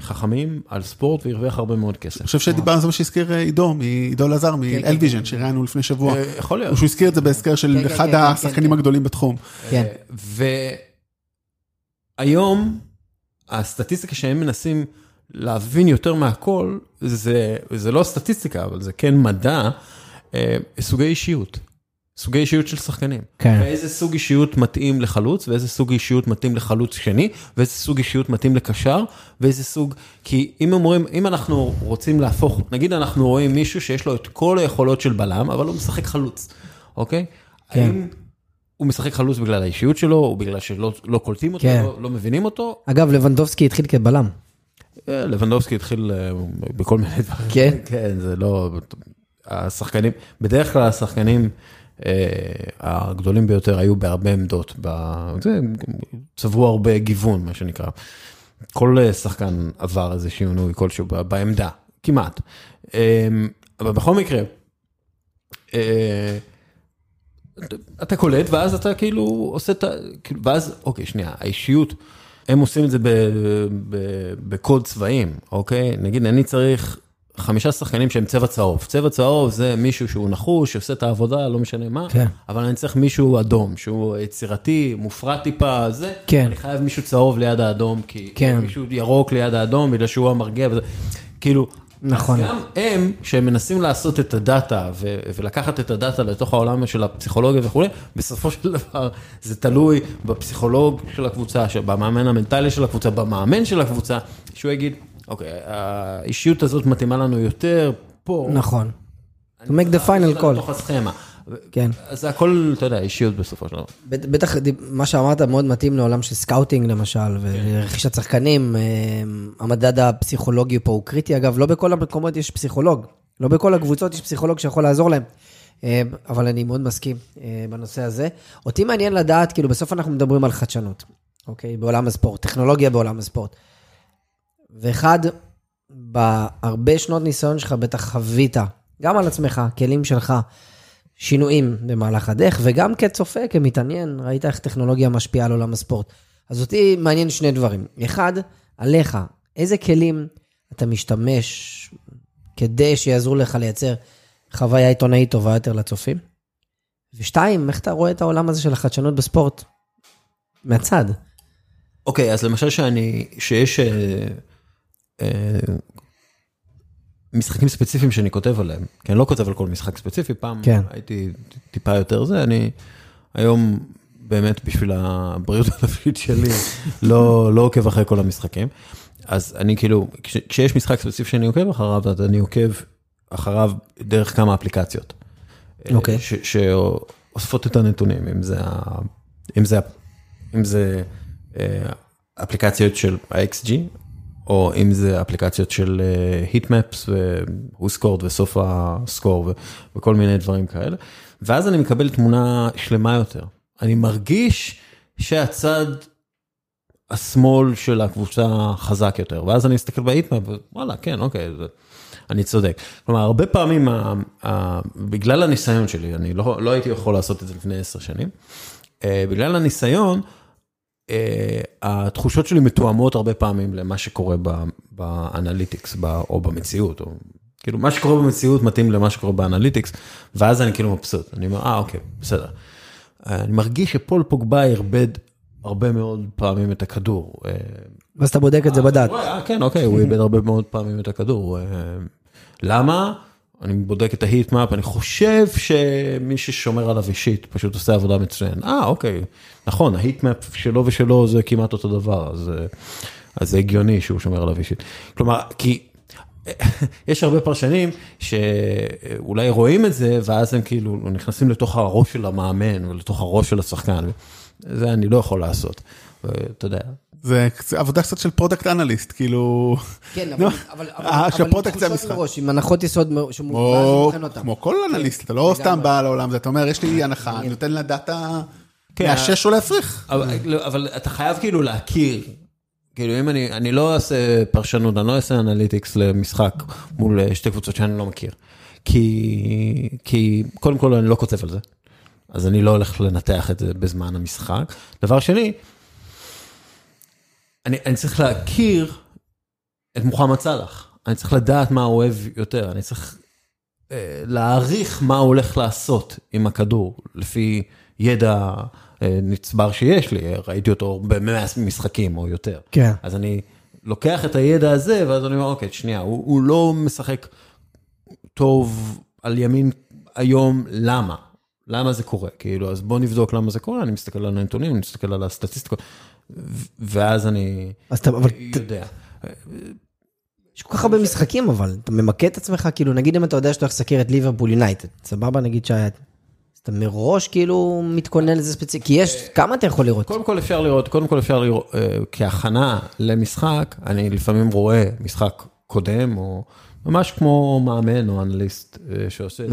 [SPEAKER 3] חכמים על ספורט והרוויח הרבה מאוד כסף.
[SPEAKER 1] אני חושב שדיברנו על זה מה שהזכיר אה, עידו, עידו לזר מאלוויז'ן, שראיינו לפני שבוע.
[SPEAKER 3] אה, יכול להיות.
[SPEAKER 1] שהוא הזכיר את זה בהזכר של
[SPEAKER 2] כן, כן,
[SPEAKER 1] אחד
[SPEAKER 2] כן, כן,
[SPEAKER 1] השחקנים
[SPEAKER 2] כן.
[SPEAKER 1] הגדולים בתחום.
[SPEAKER 2] כן.
[SPEAKER 3] והיום, הסטטיסטיקה שהם מנסים להבין יותר מהכל, זה, זה לא סטטיסטיקה, אבל זה כן מדע, אה, סוגי אישיות. סוגי אישיות של שחקנים.
[SPEAKER 2] כן.
[SPEAKER 3] ואיזה סוג אישיות מתאים לחלוץ, ואיזה סוג אישיות מתאים לחלוץ שני, ואיזה סוג אישיות מתאים לקשר, ואיזה סוג... כי אם אומרים, אם אנחנו רוצים להפוך, נגיד אנחנו רואים מישהו שיש לו את כל היכולות של בלם, אבל הוא משחק חלוץ, אוקיי?
[SPEAKER 2] כן.
[SPEAKER 3] האם הוא משחק חלוץ בגלל האישיות שלו, או בגלל שלא לא קולטים אותו,
[SPEAKER 2] כן.
[SPEAKER 3] לא, לא מבינים אותו?
[SPEAKER 2] אגב, לבנדובסקי התחיל כבלם.
[SPEAKER 3] אה, לבנדובסקי התחיל אה, בכל מיני דברים.
[SPEAKER 2] כן?
[SPEAKER 3] כן, זה לא... השחקנים, בדרך כלל השחקנים הגדולים ביותר היו בהרבה עמדות. זה, צברו הרבה גיוון, מה שנקרא. כל אה, שחקן עבר איזה שינוי כלשהו בעמדה, כמעט. אה, אבל בכל מקרה, אה, אתה קולט ואז אתה כאילו עושה את ה... כאילו, ואז, אוקיי, שנייה, האישיות, הם עושים את זה בקוד צבעים, אוקיי? נגיד, אני צריך חמישה שחקנים שהם צבע צהוב. צבע צהוב זה מישהו שהוא נחוש, שעושה את העבודה, לא משנה מה,
[SPEAKER 2] כן.
[SPEAKER 3] אבל אני צריך מישהו אדום, שהוא יצירתי, מופרע טיפה, זה.
[SPEAKER 2] כן.
[SPEAKER 3] אני חייב מישהו צהוב ליד האדום, כי...
[SPEAKER 2] כן.
[SPEAKER 3] מישהו ירוק ליד האדום, בגלל שהוא המרגיע וזה. כאילו...
[SPEAKER 2] נכון.
[SPEAKER 3] אז גם הם, שהם מנסים לעשות את הדאטה ו- ולקחת את הדאטה לתוך העולם של הפסיכולוגיה וכולי, בסופו של דבר זה תלוי בפסיכולוג של הקבוצה, במאמן המנטלי של הקבוצה, במאמן של הקבוצה, שהוא יגיד, אוקיי, האישיות הזאת מתאימה לנו יותר פה.
[SPEAKER 2] נכון. To make the final call.
[SPEAKER 3] לתוך הסכמה.
[SPEAKER 2] כן.
[SPEAKER 3] זה הכל, אתה יודע, אישיות בסופו של דבר.
[SPEAKER 2] בט- בטח מה שאמרת מאוד מתאים לעולם של scouting למשל, ורכישת שחקנים. אה, המדד הפסיכולוגי פה הוא קריטי, אגב, לא בכל המקומות יש פסיכולוג. לא בכל הקבוצות יש פסיכולוג שיכול לעזור להם. אה, אבל אני מאוד מסכים אה, בנושא הזה. אותי מעניין לדעת, כאילו, בסוף אנחנו מדברים על חדשנות, אוקיי? בעולם הספורט, טכנולוגיה בעולם הספורט. ואחד, בהרבה שנות ניסיון שלך בטח חווית, גם על עצמך, כלים שלך, שינויים במהלך הדרך, וגם כצופה, כמתעניין, ראית איך טכנולוגיה משפיעה על עולם הספורט. אז אותי מעניין שני דברים. אחד, עליך, איזה כלים אתה משתמש כדי שיעזרו לך לייצר חוויה עיתונאית טובה יותר לצופים? ושתיים, איך אתה רואה את העולם הזה של החדשנות בספורט? מהצד.
[SPEAKER 3] אוקיי, אז למשל שאני, שיש אה, משחקים ספציפיים שאני כותב עליהם, כי אני לא כותב על כל משחק ספציפי, פעם
[SPEAKER 2] כן.
[SPEAKER 3] הייתי טיפה יותר זה, אני היום באמת בשביל הבריאות הנפשית שלי לא, לא עוקב אחרי כל המשחקים. אז אני כאילו, כש, כשיש משחק ספציפי שאני עוקב אחריו, אז אני עוקב אחריו דרך כמה אפליקציות.
[SPEAKER 2] אוקיי.
[SPEAKER 3] ש, שאוספות את הנתונים, אם זה, אם זה, אם זה אה, אפליקציות של ה-XG, או אם זה אפליקציות של היטמפס והוסקורד וסוף הסקור וכל מיני דברים כאלה. ואז אני מקבל תמונה שלמה יותר. אני מרגיש שהצד השמאל של הקבוצה חזק יותר, ואז אני מסתכל בהיטמפ, וואלה, כן, אוקיי, זה, אני צודק. כלומר, הרבה פעמים, ה, ה, בגלל הניסיון שלי, אני לא, לא הייתי יכול לעשות את זה לפני עשר שנים, אה, בגלל הניסיון, אה, התחושות שלי מתואמות הרבה פעמים למה שקורה באנליטיקס או במציאות, או כאילו מה שקורה במציאות מתאים למה שקורה ב analytics, ואז אני כאילו מבסוט, אני אומר, אה אוקיי, בסדר. אה, אני מרגיש שפול פוגבה איבד הרבה מאוד פעמים את הכדור. אה,
[SPEAKER 2] ואז אתה בודק את זה בדאטה.
[SPEAKER 3] אה, כן, אוקיי, הוא איבד הרבה מאוד פעמים את הכדור. אה, למה? אני בודק את ה heatmap, אני חושב שמי ששומר עליו אישית פשוט עושה עבודה מצוין. אה, אוקיי, נכון, ה heatmap שלו ושלו זה כמעט אותו דבר, אז, אה, אז זה הגיוני שהוא שומר עליו אישית. כלומר, כי יש הרבה פרשנים שאולי רואים את זה, ואז הם כאילו נכנסים לתוך הראש של המאמן, ולתוך הראש של השחקן. זה אני לא יכול לעשות. אתה יודע,
[SPEAKER 1] זה עבודה קצת של product analyst, כאילו...
[SPEAKER 2] כן, אבל- אבל אבל- אבל
[SPEAKER 1] שה
[SPEAKER 2] product
[SPEAKER 1] זה
[SPEAKER 2] תחושות
[SPEAKER 1] המשחק.
[SPEAKER 2] מראש, עם הנחות יסוד ואז הוא
[SPEAKER 1] כמו,
[SPEAKER 2] בוחן אותם.
[SPEAKER 1] כמו כל אנליסט, אתה לא. סתם בא לעולם הזה, אתה אומר, יש לי הנחה, אני נותן לה דאטה
[SPEAKER 3] כן.
[SPEAKER 1] מאשש או להפריך.
[SPEAKER 3] אבל, לא, אבל אתה חייב כאילו להכיר, כאילו אם אני, אני לא אעשה פרשנות, אני לא אעשה אנליטיקס למשחק מול אה, שתי קבוצות שאני לא מכיר. כי, כי קודם כל אני לא כותב על זה, אז אני לא הולך לנתח את זה בזמן המשחק. דבר שני, אני, אני צריך להכיר את מוחמד סאלח, אני צריך לדעת מה הוא אוהב יותר, אני צריך אה, להעריך מה הוא הולך לעשות עם הכדור, לפי ידע אה, נצבר שיש לי, ראיתי אותו במאה משחקים או יותר.
[SPEAKER 2] כן.
[SPEAKER 3] אז אני לוקח את הידע הזה, ואז אני אומר, אוקיי, שנייה, הוא, הוא לא משחק טוב על ימין היום, למה? למה זה קורה? כאילו, אז בוא נבדוק למה זה קורה, אני מסתכל על הנתונים, אני מסתכל על הסטטיסטיקות, ואז אני
[SPEAKER 2] אז אתה, אבל
[SPEAKER 3] יודע.
[SPEAKER 2] יש כל כך הרבה משחקים, אבל אתה ממקד את עצמך, כאילו, נגיד אם אתה יודע שאתה הולך לסקר את ליברפול יונייטד, סבבה, נגיד שהיה... אתה מראש כאילו מתכונן לזה ספציפי, כי יש, כמה אתה יכול לראות?
[SPEAKER 3] קודם כל אפשר לראות, קודם כל אפשר לראות, אה, כהכנה למשחק, אני לפעמים רואה משחק קודם, או ממש כמו מאמן או אנליסט אה, שעושה.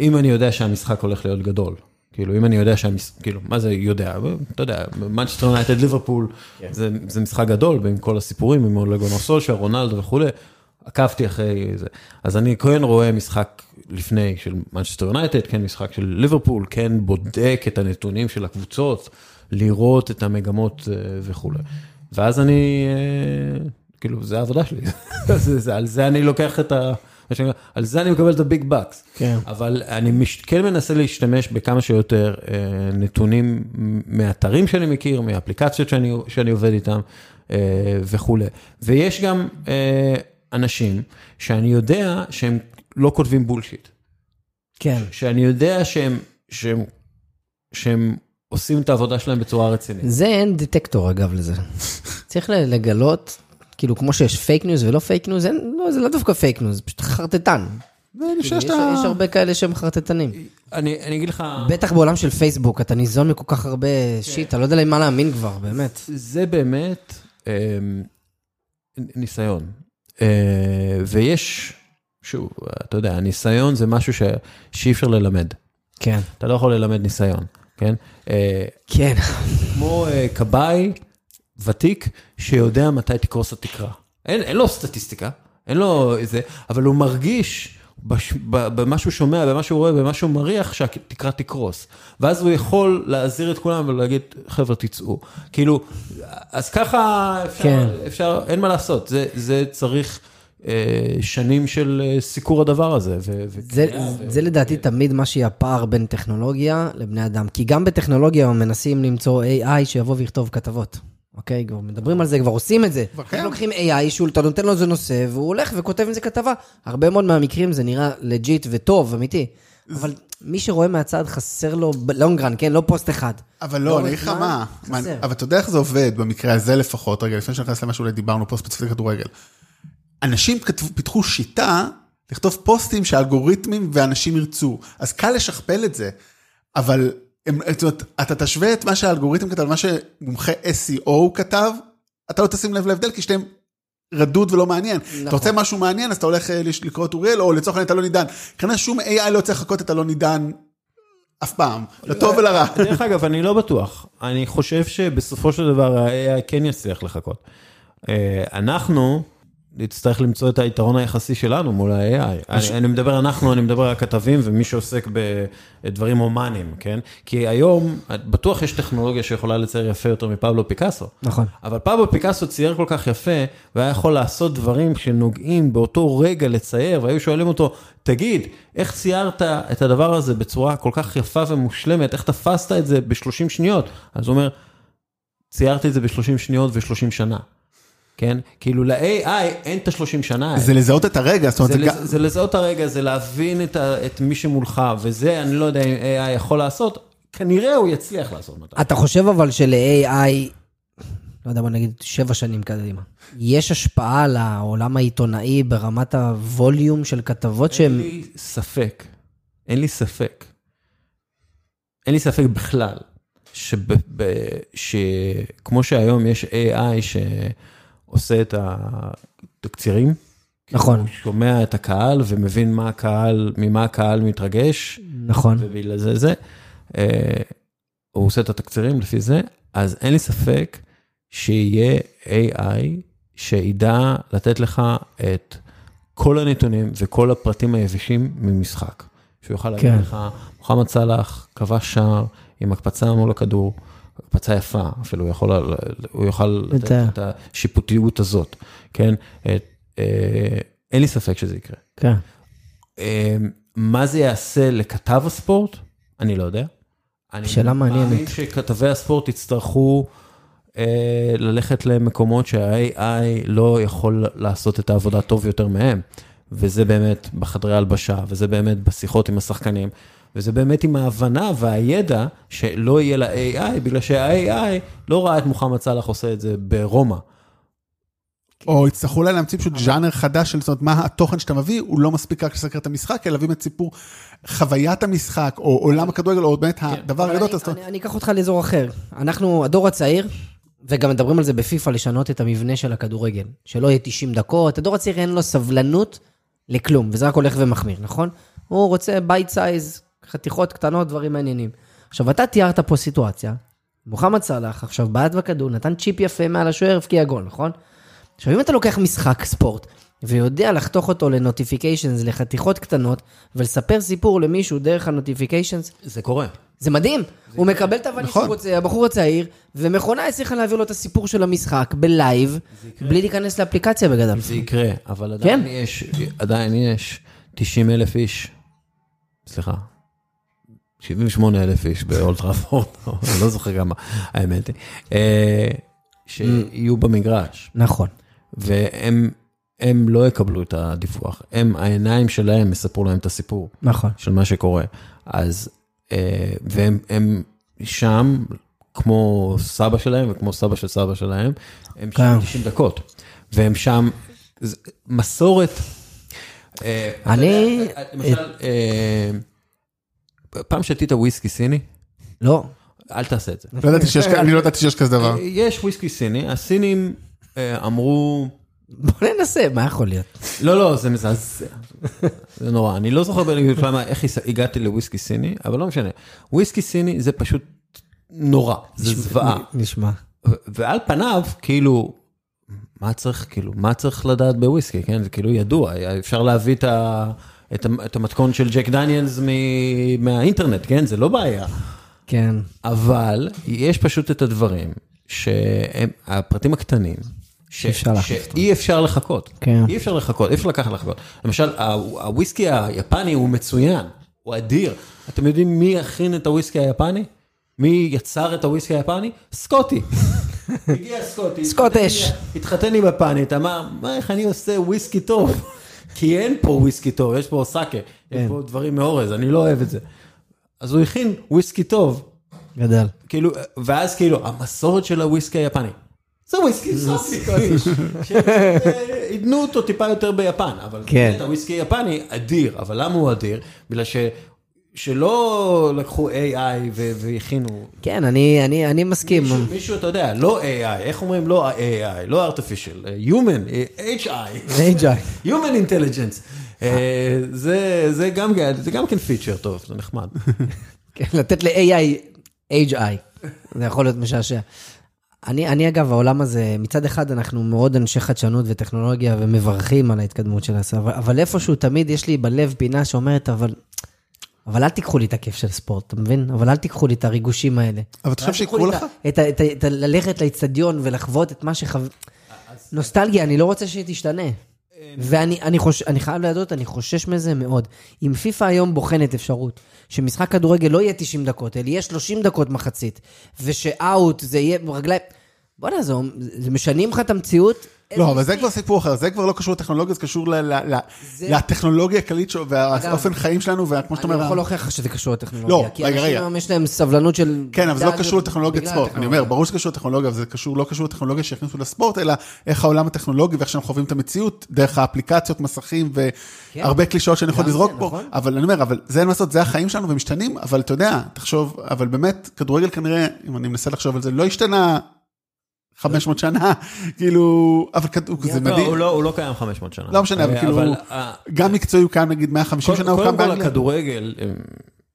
[SPEAKER 3] אם אני יודע שהמשחק הולך להיות גדול. כאילו, אם אני יודע שהמשחק, כאילו, מה זה יודע? אתה יודע, מנצ'סטר יונייטד ליברפול, זה משחק גדול, עם כל הסיפורים, עם אולגונו סולשר, רונלדו וכולי, עקבתי אחרי זה. אז אני כן רואה משחק לפני של מנצ'סטר יונייטד, כן משחק של ליברפול, כן בודק את הנתונים של הקבוצות, לראות את המגמות אה, וכולי. ואז אני, אה, כאילו, זה העבודה שלי, זה, זה, על זה אני לוקח את ה... על זה אני מקבל את ה big bucks.
[SPEAKER 2] כן.
[SPEAKER 3] אבל אני מש, כן מנסה להשתמש בכמה שיותר אה, נתונים מאתרים שאני מכיר, מאפליקציות שאני, שאני עובד איתם אה, וכולי. ויש גם אה, אנשים שאני יודע שהם לא כותבים bullshit.
[SPEAKER 2] כן.
[SPEAKER 3] שאני יודע שהם, שהם, שהם עושים את העבודה שלהם בצורה רצינית.
[SPEAKER 2] זה אין detector אגב לזה. צריך לגלות, כאילו כמו שיש פייק ניוז ולא פייק ניוז, אין, לא, זה לא דווקא פייק ניוז, זה פשוט חרטטן.
[SPEAKER 1] חושב
[SPEAKER 2] יש,
[SPEAKER 1] שאתה...
[SPEAKER 2] יש הרבה כאלה שהם חרטטנים.
[SPEAKER 3] אני, אני אגיד לך,
[SPEAKER 2] בטח בעולם של פייסבוק, אתה ניזון מכל כך הרבה שיט, אתה לא יודע למה להאמין כבר, באמת.
[SPEAKER 3] זה באמת אה, ניסיון. אה, ויש, שוב, אתה יודע, הניסיון זה משהו ש, שאי אפשר ללמד.
[SPEAKER 2] כן.
[SPEAKER 3] אתה לא יכול ללמד ניסיון, כן? אה,
[SPEAKER 2] כן.
[SPEAKER 3] כמו אה, כבאי ותיק שיודע מתי תקרוס התקרה. אין, אין לו סטטיסטיקה, אין לו איזה, אבל הוא מרגיש בש, ב- במה שהוא שומע, במה שהוא רואה, במה שהוא מריח, שהתקרה תקרוס. ואז הוא יכול להזהיר את כולם ולהגיד, חבר'ה, תצאו. כאילו, אז ככה אפשר,
[SPEAKER 2] כן.
[SPEAKER 3] אפשר אין מה לעשות, זה, זה צריך אה, שנים של אה, סיקור הדבר הזה. ו, ו-
[SPEAKER 2] זה, זה לדעתי תמיד מה שיהיה הפער בין טכנולוגיה לבני אדם. כי גם בטכנולוגיה מנסים למצוא AI שיבוא ויכתוב כתבות. אוקיי, כבר מדברים על זה, כבר עושים את זה.
[SPEAKER 1] כבר קיים.
[SPEAKER 2] לוקחים AI, שהוא, אתה נותן לו איזה נושא, והוא הולך וכותב עם זה כתבה. הרבה מאוד מהמקרים זה נראה לג'יט וטוב, אמיתי. אבל מי שרואה מהצד חסר לו לונגרן, כן? לא פוסט אחד.
[SPEAKER 1] אבל לא,
[SPEAKER 2] לאורך
[SPEAKER 1] אני אגיד לך מה. אבל אתה יודע איך זה עובד במקרה הזה לפחות, רגע, לפני שנכנס למה שאולי דיברנו פה ספציפית כדורגל. אנשים פיתחו שיטה לכתוב פוסטים שהאלגוריתמים ואנשים ירצו, אז קל לשכפל את זה, אבל אתה תשווה את מה שהאלגוריתם כתב, מה שמומחה SEO כתב, אתה לא תשים לב להבדל, כי שתיהם רדוד ולא מעניין.
[SPEAKER 2] נכון.
[SPEAKER 1] אתה רוצה משהו מעניין, אז אתה הולך אה, לקרוא את אוריאל, או לצורך העניין אתה לא נידן. כנראה שום AI לא צריך לחכות את הלא נידן אף פעם, לטוב ולרע.
[SPEAKER 3] דרך אגב, אני לא בטוח. אני חושב שבסופו של דבר ה-AI כן יצליח לחכות. אה, אנחנו נצטרך למצוא את היתרון היחסי שלנו מול ה-AI. אני, אני מדבר אנחנו, אני מדבר על הכתבים ומי שעוסק בדברים הומניים, כן? כי היום, בטוח יש טכנולוגיה שיכולה לצייר יפה יותר מפבלו פיקאסו.
[SPEAKER 2] נכון.
[SPEAKER 3] אבל פבלו פיקאסו צייר כל כך יפה, והיה יכול לעשות דברים שנוגעים באותו רגע לצייר, והיו שואלים אותו, תגיד, איך ציירת את הדבר הזה בצורה כל כך יפה ומושלמת, איך תפסת את זה ב-30 שניות? אז הוא אומר, ציירתי את זה ב-30 שניות ו-30 שנה. כן? כאילו ל-AI אין את ה-30 שנה האלה.
[SPEAKER 1] זה לזהות את הרגע, זאת אומרת,
[SPEAKER 3] זה,
[SPEAKER 1] זה גם...
[SPEAKER 3] זה לזהות הרגע, זה להבין את, ה, את מי שמולך, וזה אני לא יודע אם AI יכול לעשות, כנראה הוא יצליח לעשות מתי.
[SPEAKER 2] אתה חושב אבל של-AI, לא יודע, בוא נגיד שבע שנים קדימה, יש השפעה על העולם העיתונאי ברמת הווליום של כתבות
[SPEAKER 3] אין
[SPEAKER 2] שהן...
[SPEAKER 3] לי ספק, אין לי ספק, אין לי ספק בכלל, שכמו שהיום יש AI שעושה את התקצירים,
[SPEAKER 2] נכון,
[SPEAKER 3] הוא שומע את הקהל ומבין מה הקהל, ממה הקהל מתרגש,
[SPEAKER 2] נכון.
[SPEAKER 3] ובגלל זה זה, אה, הוא עושה את התקצירים לפי זה, אז אין לי ספק שיהיה AI שידע לתת לך את כל הנתונים וכל הפרטים היבשים ממשחק. שהוא יוכל להגיד
[SPEAKER 2] כן.
[SPEAKER 3] לך, מוחמד סאלח כבש שער עם הקפצה מול הכדור, הקפצה יפה, אפילו הוא יכול, הוא יוכל לתת. את השיפוטיות הזאת, כן? אה, אה, אין לי ספק שזה יקרה.
[SPEAKER 2] כן.
[SPEAKER 3] אה, מה זה יעשה לכתב הספורט? אני לא יודע. אני
[SPEAKER 2] שאלה מעניינת.
[SPEAKER 3] מאמין שכתבי הספורט יצטרכו אה, ללכת למקומות שה-AI לא יכול לעשות את העבודה טוב יותר מהם. וזה באמת בחדרי הלבשה, וזה באמת בשיחות עם השחקנים. וזה באמת עם ההבנה והידע שלא יהיה ל-AI, בגלל שה-AI לא ראה את מוחמד סאלח עושה את זה ברומא.
[SPEAKER 1] או יצטרכו אולי להמציא פשוט ז'אנר חדש של זאת אומרת, מה התוכן שאתה מביא, הוא לא מספיק רק לסקר את המשחק, אלא להביא את סיפור חוויית המשחק, או עולם הכדורגל, או באמת הדבר
[SPEAKER 2] אבל
[SPEAKER 1] הגדול.
[SPEAKER 2] אני אקח אותך לאזור אחר. אנחנו, הדור הצעיר, וגם מדברים על זה בפיפ"א, לשנות את המבנה של הכדורגל. שלא יהיה 90 דקות, הדור הצעיר אין לו סבלנות לכלום, וזה רק הולך ומחמיר, נכון? הוא רוצה bite size, חתיכות קטנות, דברים מעניינים. עכשיו, אתה תיארת פה סיטואציה, מוחמד סאלח עכשיו בעט בכדור, נתן צ'יפ יפה מעל השוער, הבקיע גול, נכון? עכשיו, אם אתה לוקח משחק ספורט, ויודע לחתוך אותו ל notifications, לחתיכות קטנות, ולספר סיפור למישהו דרך ה notifications,
[SPEAKER 3] זה קורה.
[SPEAKER 2] זה מדהים, הוא מקבל את ה value
[SPEAKER 1] נכון.
[SPEAKER 2] שהוא רוצה, הבחור הצעיר, ומכונה הצליחה להעביר לו את הסיפור של המשחק בלייב, בלי להיכנס לאפליקציה בגדול.
[SPEAKER 3] זה יקרה, אבל עדיין
[SPEAKER 2] כן.
[SPEAKER 3] יש, עדיין יש 90 אלף איש, סליחה, 78 אלף איש באולטראפורד, אני לא זוכר כמה, האמת היא, אה, שיהיו במגרש,
[SPEAKER 2] נכון.
[SPEAKER 3] והם הם לא יקבלו את הדיווח, הם, העיניים שלהם יספרו להם את הסיפור
[SPEAKER 2] נכון.
[SPEAKER 3] של מה שקורה, אז, אה, והם הם שם, כמו סבא שלהם וכמו סבא של סבא שלהם, הם שם
[SPEAKER 2] כן.
[SPEAKER 3] 90 דקות, והם שם, מסורת. אה,
[SPEAKER 2] אני-
[SPEAKER 3] למשל, פעם שתית וויסקי סיני,
[SPEAKER 2] לא.
[SPEAKER 3] אל תעשה את זה.
[SPEAKER 1] לא אני לא ידעתי שיש כזה דבר.
[SPEAKER 3] אה, יש וויסקי סיני, הסינים אה, אמרו,
[SPEAKER 2] בוא ננסה, מה יכול להיות?
[SPEAKER 3] לא, לא, זה מזעזע. זה נורא. אני לא זוכר בדיוק למה, איך הגעתי לוויסקי סיני, אבל לא משנה. וויסקי סיני זה פשוט נורא, זה זוועה.
[SPEAKER 2] נשמע.
[SPEAKER 3] ועל פניו, כאילו, מה צריך, כאילו, מה צריך לדעת בוויסקי, כן? זה כאילו ידוע, אפשר להביא את, ה, את, את המתכון של ג'ק דניאלס מ- מהאינטרנט, כן? זה לא בעיה.
[SPEAKER 2] כן.
[SPEAKER 3] אבל יש פשוט את הדברים שהם הפרטים הקטנים. ש-
[SPEAKER 2] להחליף
[SPEAKER 3] שאי אפשר לחכות.
[SPEAKER 2] כן.
[SPEAKER 3] אי אפשר לחכות, אי אפשר לקחת לחכות. למשל, הוויסקי היפני הוא מצוין, הוא אדיר. אתם יודעים מי הכין את הוויסקי היפני? מי יצר את הוויסקי היפני? סקוטי. הגיע סקוטי.
[SPEAKER 2] סקוטש.
[SPEAKER 3] התחתן עם יפנית, אמר, מה, איך אני עושה וויסקי טוב? כי אין פה וויסקי טוב, יש פה סאקה, יש פה דברים מאורז, אני לא אוהב את זה. אז הוא הכין וויסקי טוב,
[SPEAKER 2] גדל.
[SPEAKER 3] כאילו, ואז כאילו, המסורת של הוויסקי היפני. זה וויסקי סופי, שעידנו אותו טיפה יותר ביפן, אבל
[SPEAKER 2] כן.
[SPEAKER 3] באמת, הוויסקי היפני אדיר, אבל למה הוא אדיר? בגלל. שלא לקחו AI והכינו,
[SPEAKER 2] כן, אני, אני, אני מסכים.
[SPEAKER 3] מישהו, מישהו, אתה יודע, לא AI, איך אומרים לא AI, לא artificial, אה, human, אה, HI,
[SPEAKER 2] אייג'יי.
[SPEAKER 3] human intelligence. אה, זה, זה, גם, זה גם כן פיצ'ר טוב, זה נחמד.
[SPEAKER 2] כן, לתת ל-AI, HI. זה יכול להיות משעשע. אני, אני אגב, העולם הזה, מצד אחד אנחנו מאוד אנשי חדשנות וטכנולוגיה ומברכים על ההתקדמות של אבל, אבל איפשהו תמיד יש לי בלב פינה שאומרת, אבל, אבל אל תיקחו לי את הכיף של ספורט, אתה מבין? אבל אל תיקחו לי את הריגושים האלה.
[SPEAKER 1] אבל אתה חושב
[SPEAKER 2] לי
[SPEAKER 1] לך?
[SPEAKER 2] את ללכת לאיצטדיון ולחוות את מה שחו... נוסטלגיה, אני לא רוצה שהיא תשתנה. ואני אני חוש, אני חייב להודות, אני חושש מזה מאוד. אם פיפ"א היום בוחנת אפשרות שמשחק כדורגל לא יהיה 90 דקות, אלא יהיה 30 דקות מחצית, ושאאוט זה יהיה ברגליים... בוא'נה, זה, זה משנים לך את המציאות?
[SPEAKER 1] לא, אבל זה כבר סיפור אחר, זה כבר לא קשור לטכנולוגיה, זה קשור לטכנולוגיה הכללית והאופן חיים שלנו, וכמו שאתה
[SPEAKER 2] אני
[SPEAKER 1] אומר,
[SPEAKER 2] יכול להוכיח לך שזה קשור לטכנולוגיה.
[SPEAKER 1] לא,
[SPEAKER 2] כי
[SPEAKER 1] רגע,
[SPEAKER 2] אנשים
[SPEAKER 1] רגע.
[SPEAKER 2] היום יש להם סבלנות של...
[SPEAKER 1] כן, אבל זה לא קשור לטכנולוגיית
[SPEAKER 2] בגלל
[SPEAKER 1] ספורט. אני. אומר, ברור שזה קשור לטכנולוגיה, אבל זה לא קשור לטכנולוגיה שהכניסו לספורט, אלא איך העולם הטכנולוגי ואיך שאנחנו חווים את המציאות, דרך האפליקציות, מסכים והרבה קלישאות שאני יכול לזרוק פה.
[SPEAKER 2] נכון.
[SPEAKER 1] אבל אני אומר, אבל זה אין מה לעשות, זה החיים שלנו ומשתנים, אבל אתה יודע, תחשוב, אבל באמת, כדורגל כנראה, אם אני מנסה לחשוב על זה, לא השתנה 500 שנה, כאילו, אבל כדור- זה
[SPEAKER 3] לא,
[SPEAKER 1] מדהים.
[SPEAKER 3] הוא לא- הוא לא קיים 500 שנה.
[SPEAKER 1] לא משנה, אבל
[SPEAKER 3] אה,
[SPEAKER 1] כאילו,
[SPEAKER 3] אה,
[SPEAKER 1] גם מקצועי הוא קיים נגיד 150 שנה, הוא
[SPEAKER 3] קודם
[SPEAKER 1] קם
[SPEAKER 3] כל
[SPEAKER 1] באנגליה.
[SPEAKER 3] הכדורגל אה,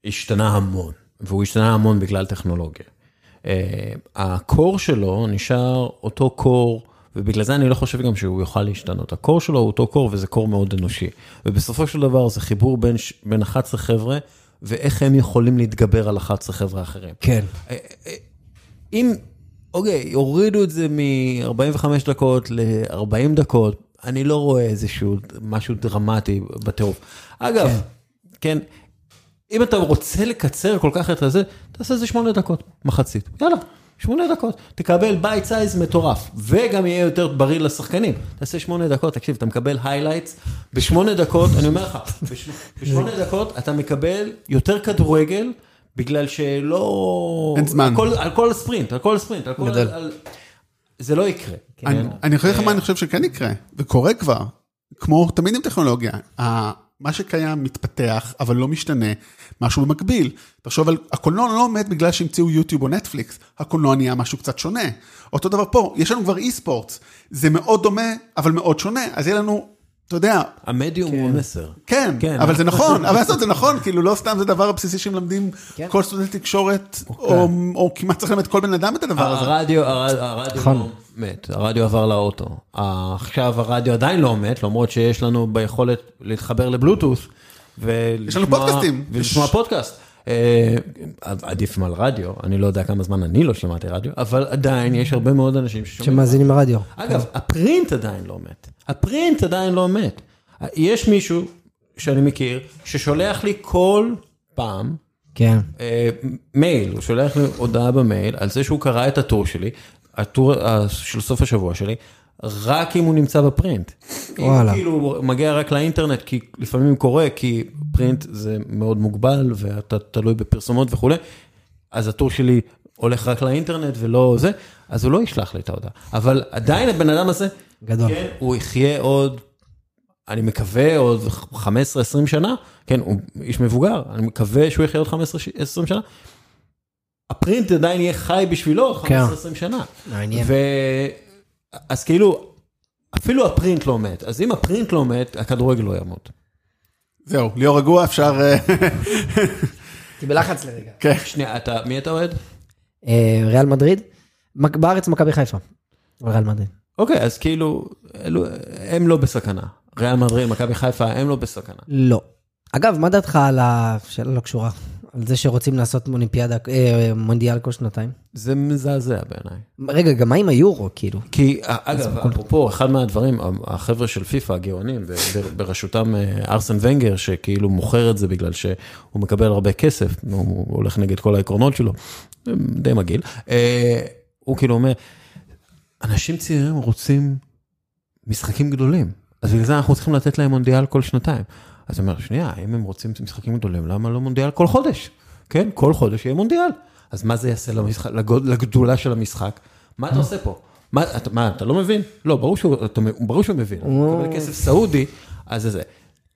[SPEAKER 3] השתנה המון, והוא השתנה המון בגלל טכנולוגיה. הקור שלו נשאר אותו קור, ובגלל זה אני לא חושב גם שהוא יוכל להשתנות. הקור שלו הוא אותו קור וזה קור מאוד אנושי. ובסופו של דבר זה חיבור בין, בין 11 חבר'ה, ואיך הם יכולים להתגבר על 11 חבר'ה אחרים.
[SPEAKER 2] כן.
[SPEAKER 3] אם, אוקיי, הורידו את זה מ-45 דקות ל-40 דקות, אני לא רואה איזשהו משהו דרמטי בטירוף. אגב, כן. אם אתה רוצה לקצר כל כך את הזה, תעשה את זה 8 דקות, מחצית. יאללה, שמונה דקות, תקבל bite size מטורף, וגם יהיה יותר בריא לשחקנים. תעשה שמונה דקות, תקשיב, אתה מקבל highlights, בשמונה דקות, אני אומר לך, בש- בשמונה דקות אתה מקבל יותר כדורגל, בגלל שלא...
[SPEAKER 1] אין זמן.
[SPEAKER 3] על כל- על כל ספרינט, על כל ספרינט, על כל... על- זה לא יקרה.
[SPEAKER 1] אני-
[SPEAKER 3] כן?
[SPEAKER 1] אני יכול להגיד לך מה אני חושב שכן יקרה, וקורה כבר, כמו תמיד עם טכנולוגיה. מה שקיים מתפתח, אבל לא משתנה, משהו במקביל. תחשוב על, הקולנוע לא עומד בגלל שהמציאו יוטיוב או נטפליקס, הקולנוע נהיה משהו קצת שונה. אותו דבר פה, יש לנו כבר אי ספורט, זה מאוד דומה, אבל מאוד שונה, אז יהיה לנו, אתה יודע,
[SPEAKER 3] המדיום הוא המסר.
[SPEAKER 1] כן,
[SPEAKER 3] כן,
[SPEAKER 1] אבל זה
[SPEAKER 3] אנחנו-
[SPEAKER 1] נכון, אבל זה נכון, כאילו לא סתם זה דבר הבסיסי שמלמדים
[SPEAKER 2] כן.
[SPEAKER 1] כל סטודנט תקשורת, או או כמעט צריך ללמד כל בן אדם את הדבר הזה.
[SPEAKER 3] הרדיו, הר- הרדיו
[SPEAKER 2] נכון.
[SPEAKER 3] לא מת, הרדיו עבר לאוטו. עכשיו הרדיו עדיין לא מת, למרות שיש לנו ביכולת להתחבר לבלוטות' ולשמוע...
[SPEAKER 1] לנו פודקאסטים.
[SPEAKER 3] ולשמוע פודקאסט. אה, עדיף מעל רדיו, אני לא יודע כמה זמן אני לא שמעתי רדיו, אבל עדיין יש הרבה מאוד אנשים ששומעים.
[SPEAKER 2] שמאזינים ברדיו.
[SPEAKER 3] אגב, הפרינט עדיין לא מת. הפרינט עדיין לא מת. יש מישהו שאני מכיר ששולח לי כל פעם
[SPEAKER 2] כן.
[SPEAKER 3] אה, מייל, הוא שולח לי הודעה במייל על זה שהוא קרא את הטור שלי, הטור אה, של סוף השבוע שלי, רק אם הוא נמצא בפרינט. אם
[SPEAKER 2] וואלה.
[SPEAKER 3] הוא כאילו מגיע רק לאינטרנט, כי לפעמים קורה, כי פרינט זה מאוד מוגבל ואתה תלוי בפרסומות וכולי, אז הטור שלי הולך רק לאינטרנט ולא זה, אז הוא לא ישלח לי את ההודעה. אבל עדיין הבן אדם הזה,
[SPEAKER 2] גדול.
[SPEAKER 3] כן, הוא יחיה עוד, אני מקווה עוד 15-20 שנה, כן, הוא איש מבוגר, אני מקווה שהוא יחיה עוד 15-20 שנה. הפרינט עדיין יהיה חי בשבילו
[SPEAKER 2] כן.
[SPEAKER 3] 15-20 שנה.
[SPEAKER 2] מעניין.
[SPEAKER 3] ו... אז כאילו, אפילו הפרינט לא מת, אז אם הפרינט לא מת, הכדורגל לא ימות.
[SPEAKER 1] זהו, ליאור רגוע, אפשר... אה,
[SPEAKER 2] הייתי בלחץ לרגע.
[SPEAKER 1] כן.
[SPEAKER 3] שנייה, אתה, מי אתה אוהד?
[SPEAKER 2] אה, ריאל מדריד? בארץ מכבי חיפה. ריאל מדריד.
[SPEAKER 3] אוקיי, אז כאילו, אלו, הם לא בסכנה. ריאל מדריד, מכבי חיפה, הם לא בסכנה.
[SPEAKER 2] לא. אגב, מה דעתך על ה... שאלה לא קשורה. על זה שרוצים לעשות אולימפיאדה, אה, מונדיאל כל שנתיים?
[SPEAKER 3] זה מזעזע בעיניי.
[SPEAKER 2] רגע, גם מה עם היורו, כאילו?
[SPEAKER 3] כי אגב, אפרופו, אחד מהדברים, החבר'ה של פיפ"א, הגאונים, בראשותם אה, ארסן ונגר, שכאילו מוכר את זה בגלל שהוא מקבל הרבה כסף, הוא הולך נגד כל העקרונות שלו, די מגעיל, אה, הוא כאילו אומר, אנשים צעירים רוצים משחקים גדולים, אז בגלל זה אנחנו צריכים לתת להם מונדיאל כל שנתיים. אז אני אומר, שנייה, אם הם רוצים משחקים גדולים, למה לא מונדיאל כל חודש? כן, כל חודש יהיה מונדיאל. אז מה זה יעשה למשחק, לגוד- לגדולה של המשחק? מה אתה עושה פה? מה, אתה, מה, אתה לא מבין? לא, ברור שהוא, אתה, ברור שהוא מבין, הוא מקבל כסף סעודי, אז זה זה.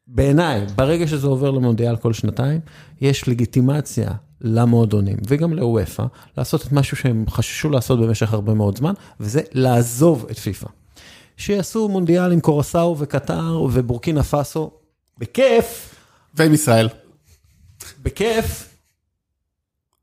[SPEAKER 3] בעיניי, ברגע שזה עובר למונדיאל כל שנתיים, יש לגיטימציה למועדונים וגם לאוופא לעשות את משהו שהם חששו לעשות במשך הרבה מאוד זמן, וזה לעזוב את פיפ"א. שיעשו מונדיאל עם קורסאו וקטר ובורקינה פאסו, בכיף,
[SPEAKER 1] ועם ישראל.
[SPEAKER 3] בכיף.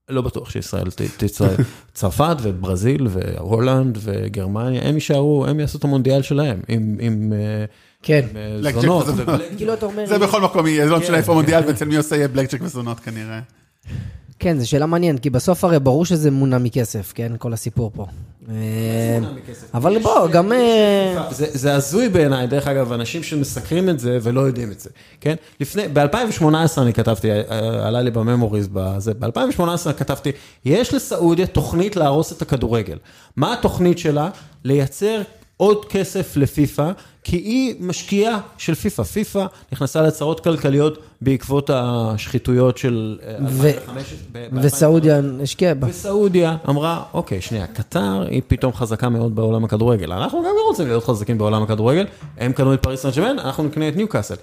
[SPEAKER 3] לא בטוח שישראל ת- תצטרף. צרפת וברזיל והולנד וגרמניה, הם יישארו, הם יעשו את המונדיאל שלהם, עם, עם, אה,
[SPEAKER 2] כן.
[SPEAKER 3] עם אה,
[SPEAKER 1] בלק
[SPEAKER 3] זונות
[SPEAKER 1] ג'ק וזונות.
[SPEAKER 3] ובלק
[SPEAKER 2] כאילו אתה אומר...
[SPEAKER 1] זה בכל מקום יהיה, זה לא משנה
[SPEAKER 3] כן.
[SPEAKER 1] איפה מונדיאל ואצל מי עושה יהיה בלק ג'ק וזונות כנראה.
[SPEAKER 2] כן, זו שאלה מעניינת, כי בסוף הרי ברור שזה מונע מכסף, כן? כל הסיפור פה. אה, אבל בוא, גם... אה,
[SPEAKER 3] זה, זה הזוי בעיניי, דרך אגב, אנשים שמסקרים את זה ולא יודעים את זה, כן? לפני, ב-2018 אני כתבתי, אה, עלה לי בממוריז בזה, ב-2018 כתבתי, יש לסעודיה תוכנית להרוס את הכדורגל. מה התוכנית שלה? לייצר עוד כסף לפיפ"א, כי היא משקיעה של פיפ"א. פיפ"א נכנסה לצרות כלכליות בעקבות השחיתויות של... אה,
[SPEAKER 2] ו-
[SPEAKER 3] 2015, ב- ב-
[SPEAKER 2] וסעודיה השקיעה בה.
[SPEAKER 3] וסעודיה אמרה, אוקיי, שנייה, קטר היא פתאום חזקה מאוד בעולם הכדורגל. אנחנו גם לא רוצים להיות חזקים בעולם הכדורגל. הם קנו את פריס סן ג'רמן, אנחנו נקנה את ניוקאסל.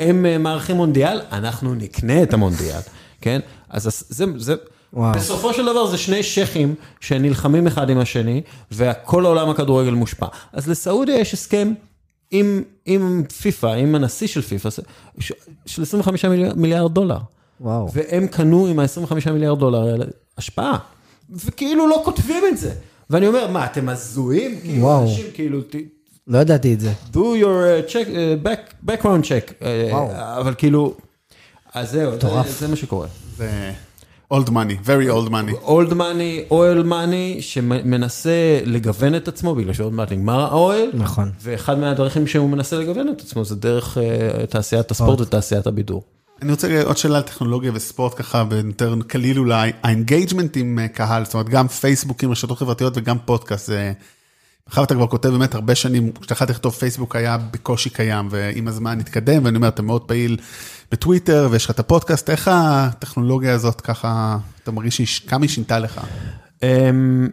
[SPEAKER 3] הם אה, מארחים מונדיאל, אנחנו נקנה את המונדיאל, כן? אז זה, זה,
[SPEAKER 2] וואו.
[SPEAKER 3] בסופו של דבר זה שני שייחים שנלחמים אחד עם השני, וכל העולם הכדורגל מושפע. אז לסעודיה יש הסכם עם, עם פיפ"א, עם הנשיא של פיפ"א, של 25 מיליארד, מיליארד דולר.
[SPEAKER 2] וואו.
[SPEAKER 3] והם קנו עם ה-25 מיליארד דולר האלה השפעה, וכאילו לא כותבים את זה. ואני אומר, מה, אתם הזויים? כאילו,
[SPEAKER 2] וואו.
[SPEAKER 3] אנשים כאילו, ת-
[SPEAKER 2] לא ידעתי את זה.
[SPEAKER 3] do your uh, check, uh, back, background check, uh,
[SPEAKER 2] וואו.
[SPEAKER 3] אבל כאילו, אז זהו, זה. זה מה שקורה.
[SPEAKER 1] זה old money, very old money.
[SPEAKER 3] old money, oil money, שמנסה לגוון את עצמו, בגלל שעוד מעט נגמר ה oil,
[SPEAKER 2] נכון.
[SPEAKER 3] ואחד מהדרכים שהוא מנסה לגוון את עצמו זה דרך uh, תעשיית הספורט ותעשיית הבידור.
[SPEAKER 1] אני רוצה עוד שאלה על טכנולוגיה וספורט ככה, ביותר קליל אולי, ה engagement עם אה, קהל, זאת אומרת גם פייסבוקים, רשתות חברתיות וגם פודקאסט, זה... מאחר ואתה כבר כותב באמת הרבה שנים, כשהתחלתי לכתוב פייסבוק היה בקושי קיים, ועם הזמן התקדם, ואני אומר, אתה מאוד פעיל בטוויטר, ויש לך את הפודקאסט, איך הטכנולוגיה הזאת ככה, אתה מרגיש כמה היא שינתה לך?
[SPEAKER 3] אמ,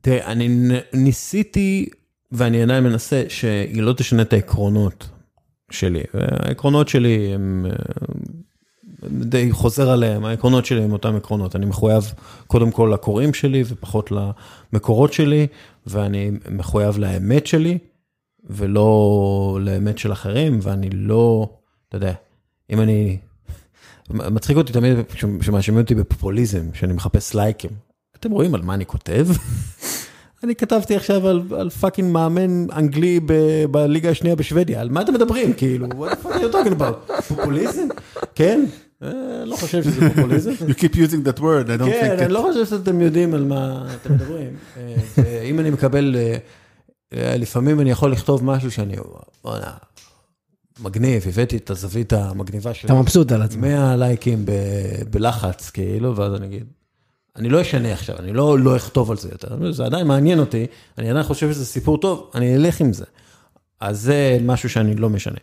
[SPEAKER 3] תראה, אני ניסיתי, ואני עדיין מנסה, שהיא לא תשנה את העקרונות שלי. העקרונות שלי הם... די חוזר עליהם, העקרונות שלי הם אותם עקרונות. אני מחויב קודם כל לקוראים שלי ופחות למקורות שלי, ואני מחויב לאמת שלי, ולא לאמת של אחרים, ואני לא, אתה יודע, אם אני... מצחיק אותי תמיד שמאשימים אותי בפופוליזם, שאני מחפש לייקים. אתם רואים על מה אני כותב? אני כתבתי עכשיו על, על fucking מאמן אנגלי ב, בליגה השנייה בשוודיה, על מה אתם מדברים? כאילו, what the fuck are you talking about? פופוליזם? כן? אה, לא חושב שזה פופוליזם.
[SPEAKER 1] You keep using that word, I don't
[SPEAKER 3] כן,
[SPEAKER 1] think
[SPEAKER 3] אני
[SPEAKER 1] it.
[SPEAKER 3] לא חושב שאתם יודעים על מה אתם מדברים. אה, ואם אני מקבל, אה, לפעמים אני יכול לכתוב משהו שאני, בוא'נה, מגניב, הבאתי את הזווית המגניבה שלי.
[SPEAKER 2] אתה מבסוט על עצמך.
[SPEAKER 3] 100 לייקים בלחץ, כאילו, ואז אני אגיד, אני לא אשנה עכשיו, אני לא, לא אכתוב על זה יותר, זה עדיין מעניין אותי, אני עדיין חושב שזה סיפור טוב, אני אלך עם זה. אז זה משהו שאני לא משנה.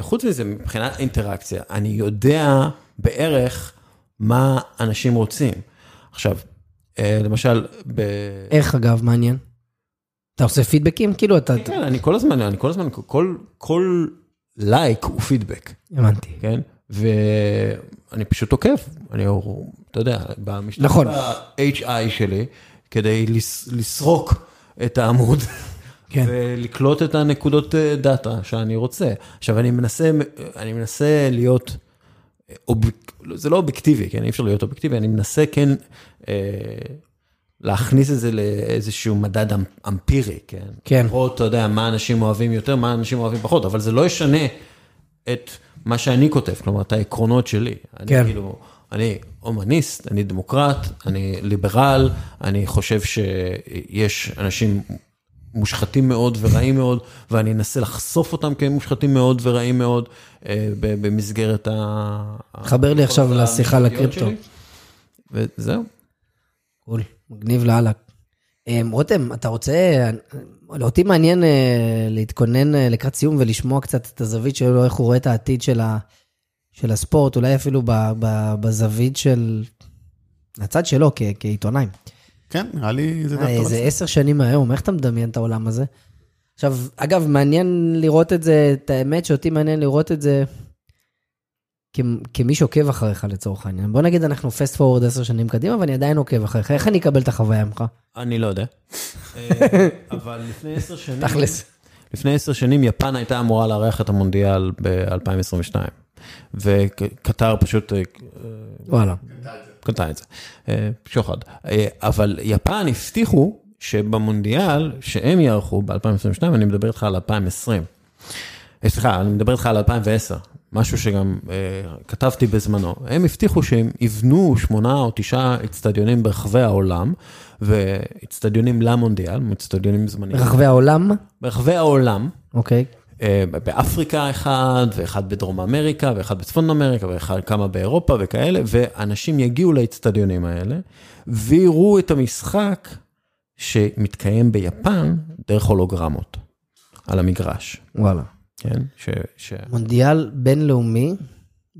[SPEAKER 3] חוץ מזה, מבחינת אינטראקציה, אני יודע בערך מה אנשים רוצים. עכשיו, אה, למשל, ב...
[SPEAKER 2] איך אגב, מעניין? אתה עושה פידבקים? כאילו אתה...
[SPEAKER 3] כן, אני כל הזמן, אני כל הזמן, כל, כל לייק הוא פידבק.
[SPEAKER 2] הבנתי.
[SPEAKER 3] כן? ואני פשוט עוקב, אני, אתה יודע, במשתמש
[SPEAKER 2] נכון.
[SPEAKER 3] ב-HI שלי, כדי לס- לסרוק את העמוד,
[SPEAKER 2] כן.
[SPEAKER 3] ולקלוט את הנקודות אה, דאטה שאני רוצה. עכשיו, אני מנסה, אני מנסה להיות, זה לא אובייקטיבי, כן? אי אפשר להיות אובייקטיבי, אני מנסה כן אה, להכניס את זה לאיזשהו מדד אמ- אמפירי, כן?
[SPEAKER 2] כן.
[SPEAKER 3] לראות, אתה יודע, מה אנשים אוהבים יותר, מה אנשים אוהבים פחות, אבל זה לא ישנה את מה שאני כותב, כלומר, את העקרונות שלי. אני
[SPEAKER 2] כן.
[SPEAKER 3] כאילו, אני הומניסט, אני דמוקרט, אני ליברל, אני חושב שיש אנשים מושחתים מאוד ורעים מאוד, ואני אנסה לחשוף אותם כמושחתים מאוד ורעים מאוד אה, במסגרת ה...
[SPEAKER 2] חבר לי עכשיו לשיחה לקריפטו.
[SPEAKER 3] וזהו.
[SPEAKER 2] קול, מגניב לאללה. אמ, רותם, אתה רוצה, אותי מעניין אה, להתכונן אה, לקראת סיום ולשמוע קצת את הזווית שלו, איך הוא רואה את העתיד של, ה, של הספורט, אולי אפילו ב, ב, בזווית של, הצד שלו כ, כעיתונאי.
[SPEAKER 1] כן, נראה לי זה דווקא
[SPEAKER 2] איזה
[SPEAKER 1] בסדר.
[SPEAKER 2] עשר שנים מהיום, איך אתה מדמיין את העולם הזה? עכשיו, אגב, מעניין לראות את זה, את האמת שאותי מעניין לראות את זה כ- כמי שעוקב אחריך לצורך העניין. בוא נגיד אנחנו פסט פורוורד עשר שנים קדימה, ואני עדיין עוקב אחריך, איך אני אקבל את החוויה ממך?
[SPEAKER 3] אני לא יודע. אה, אבל לפני עשר שנים...
[SPEAKER 2] תכלס.
[SPEAKER 3] לפני עשר שנים יפן הייתה אמורה לארח את המונדיאל ב-2022. וקטר פשוט אה,
[SPEAKER 2] וואלה.
[SPEAKER 3] קנתה את זה, אה, שוחד. אה, אבל יפן הבטיחו שבמונדיאל שהם יערכו ב-2022, אני מדבר איתך על 2020. אה, סליחה, אני מדבר איתך על 2010, משהו שגם אה, כתבתי בזמנו. הם הבטיחו שהם יבנו שמונה או תשעה אצטדיונים ברחבי העולם, ואצטדיונים למונדיאל, אצטדיונים זמניים.
[SPEAKER 2] ברחבי העולם,
[SPEAKER 3] ברחבי העולם,
[SPEAKER 2] אוקיי.
[SPEAKER 3] אה, באפריקה אחד, ואחד בדרום אמריקה, ואחד בצפון אמריקה, ואחד כמה באירופה וכאלה, ואנשים יגיעו לאצטדיונים האלה, ויראו את המשחק שמתקיים ביפן דרך הולוגרמות על המגרש,
[SPEAKER 2] וואלה.
[SPEAKER 3] כן? ש... ש...
[SPEAKER 2] מונדיאל בינלאומי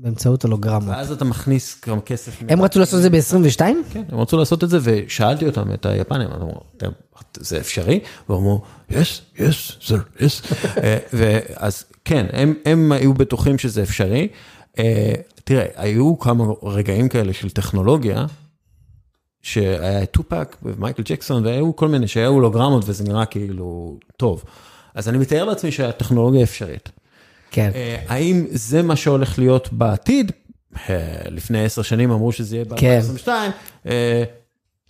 [SPEAKER 2] באמצעות הולוגרמות.
[SPEAKER 3] ואז אתה מכניס כמה כסף.
[SPEAKER 2] הם רצו לעשות את זה ב-22?
[SPEAKER 3] כן, הם רצו לעשות את זה, ושאלתי אותם, את היפנים, אמרו, "אתם- זה אפשרי? והם אמרו, yes, yes, sir, yes. אה, ואז כן, הם, הם היו בטוחים שזה אפשרי. אה, תראה, היו כמה רגעים כאלה של טכנולוגיה, שהיה טופק ומייקל ג'קסון, והיו כל מיני, שהיו הולוגרמות וזה נראה כאילו טוב. אז אני מתאר לעצמי שהטכנולוגיה אפשרית.
[SPEAKER 2] כן.
[SPEAKER 3] אה, האם זה מה שהולך להיות בעתיד? אה, לפני עשר שנים אמרו שזה יהיה
[SPEAKER 2] כן.
[SPEAKER 3] ב-2022, אה,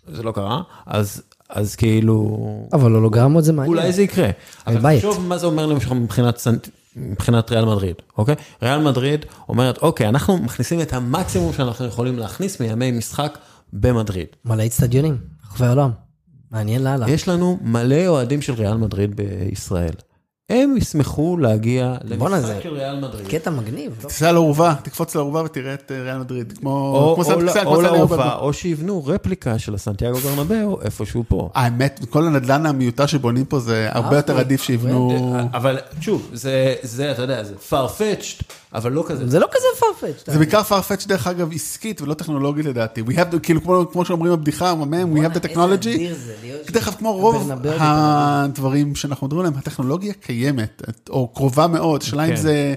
[SPEAKER 3] זה לא קרה, אז, אז כאילו,
[SPEAKER 2] אבל הולוגרמות זה מעניין.
[SPEAKER 3] אולי זה יקרה. אבל. תחשוב מה זה אומר למשל מבחינת, מבחינת ריאל מדריד, אוקיי? ריאל מדריד אומרת, אוקיי, אנחנו מכניסים את המקסימום שאנחנו יכולים להכניס מימי משחק במדריד.
[SPEAKER 2] מלא אצטדיונים, ברחבי העולם. מעניין לאללה.
[SPEAKER 3] יש לנו מלא אוהדים של ריאל מדריד בישראל. הם ישמחו להגיע למשחק של ריאל מדריד.
[SPEAKER 2] קטע מגניב, לא?
[SPEAKER 1] תיסע לאורווה, תקפוץ לאורווה ותראה את אה, ריאל מדריד, כמו
[SPEAKER 3] או,
[SPEAKER 1] כמו
[SPEAKER 3] או, שיבנו רפליקה של הסנטיאגו ברנבאו איפשהו פה.
[SPEAKER 1] האמת, כל הנדל"ן המיותר שבונים פה זה הרבה יותר עדיף שיבנו...
[SPEAKER 3] אבל שוב, זה, זה, אתה יודע, זה farfetched, אבל לא כזה.
[SPEAKER 2] זה לא כזה farfetch.
[SPEAKER 1] זה בעיקר farfetch דרך אגב עסקית ולא טכנולוגית לדעתי. We have, the- כאילו כמו, כמו שאומרים בבדיחה, man, we have the technology. דרך אגב, כמו רוב הדברים שאנחנו מדברים עליהם, הטכנולוגיה קיימת, או קרובה מאוד, השאלה אם
[SPEAKER 3] כן.
[SPEAKER 1] זה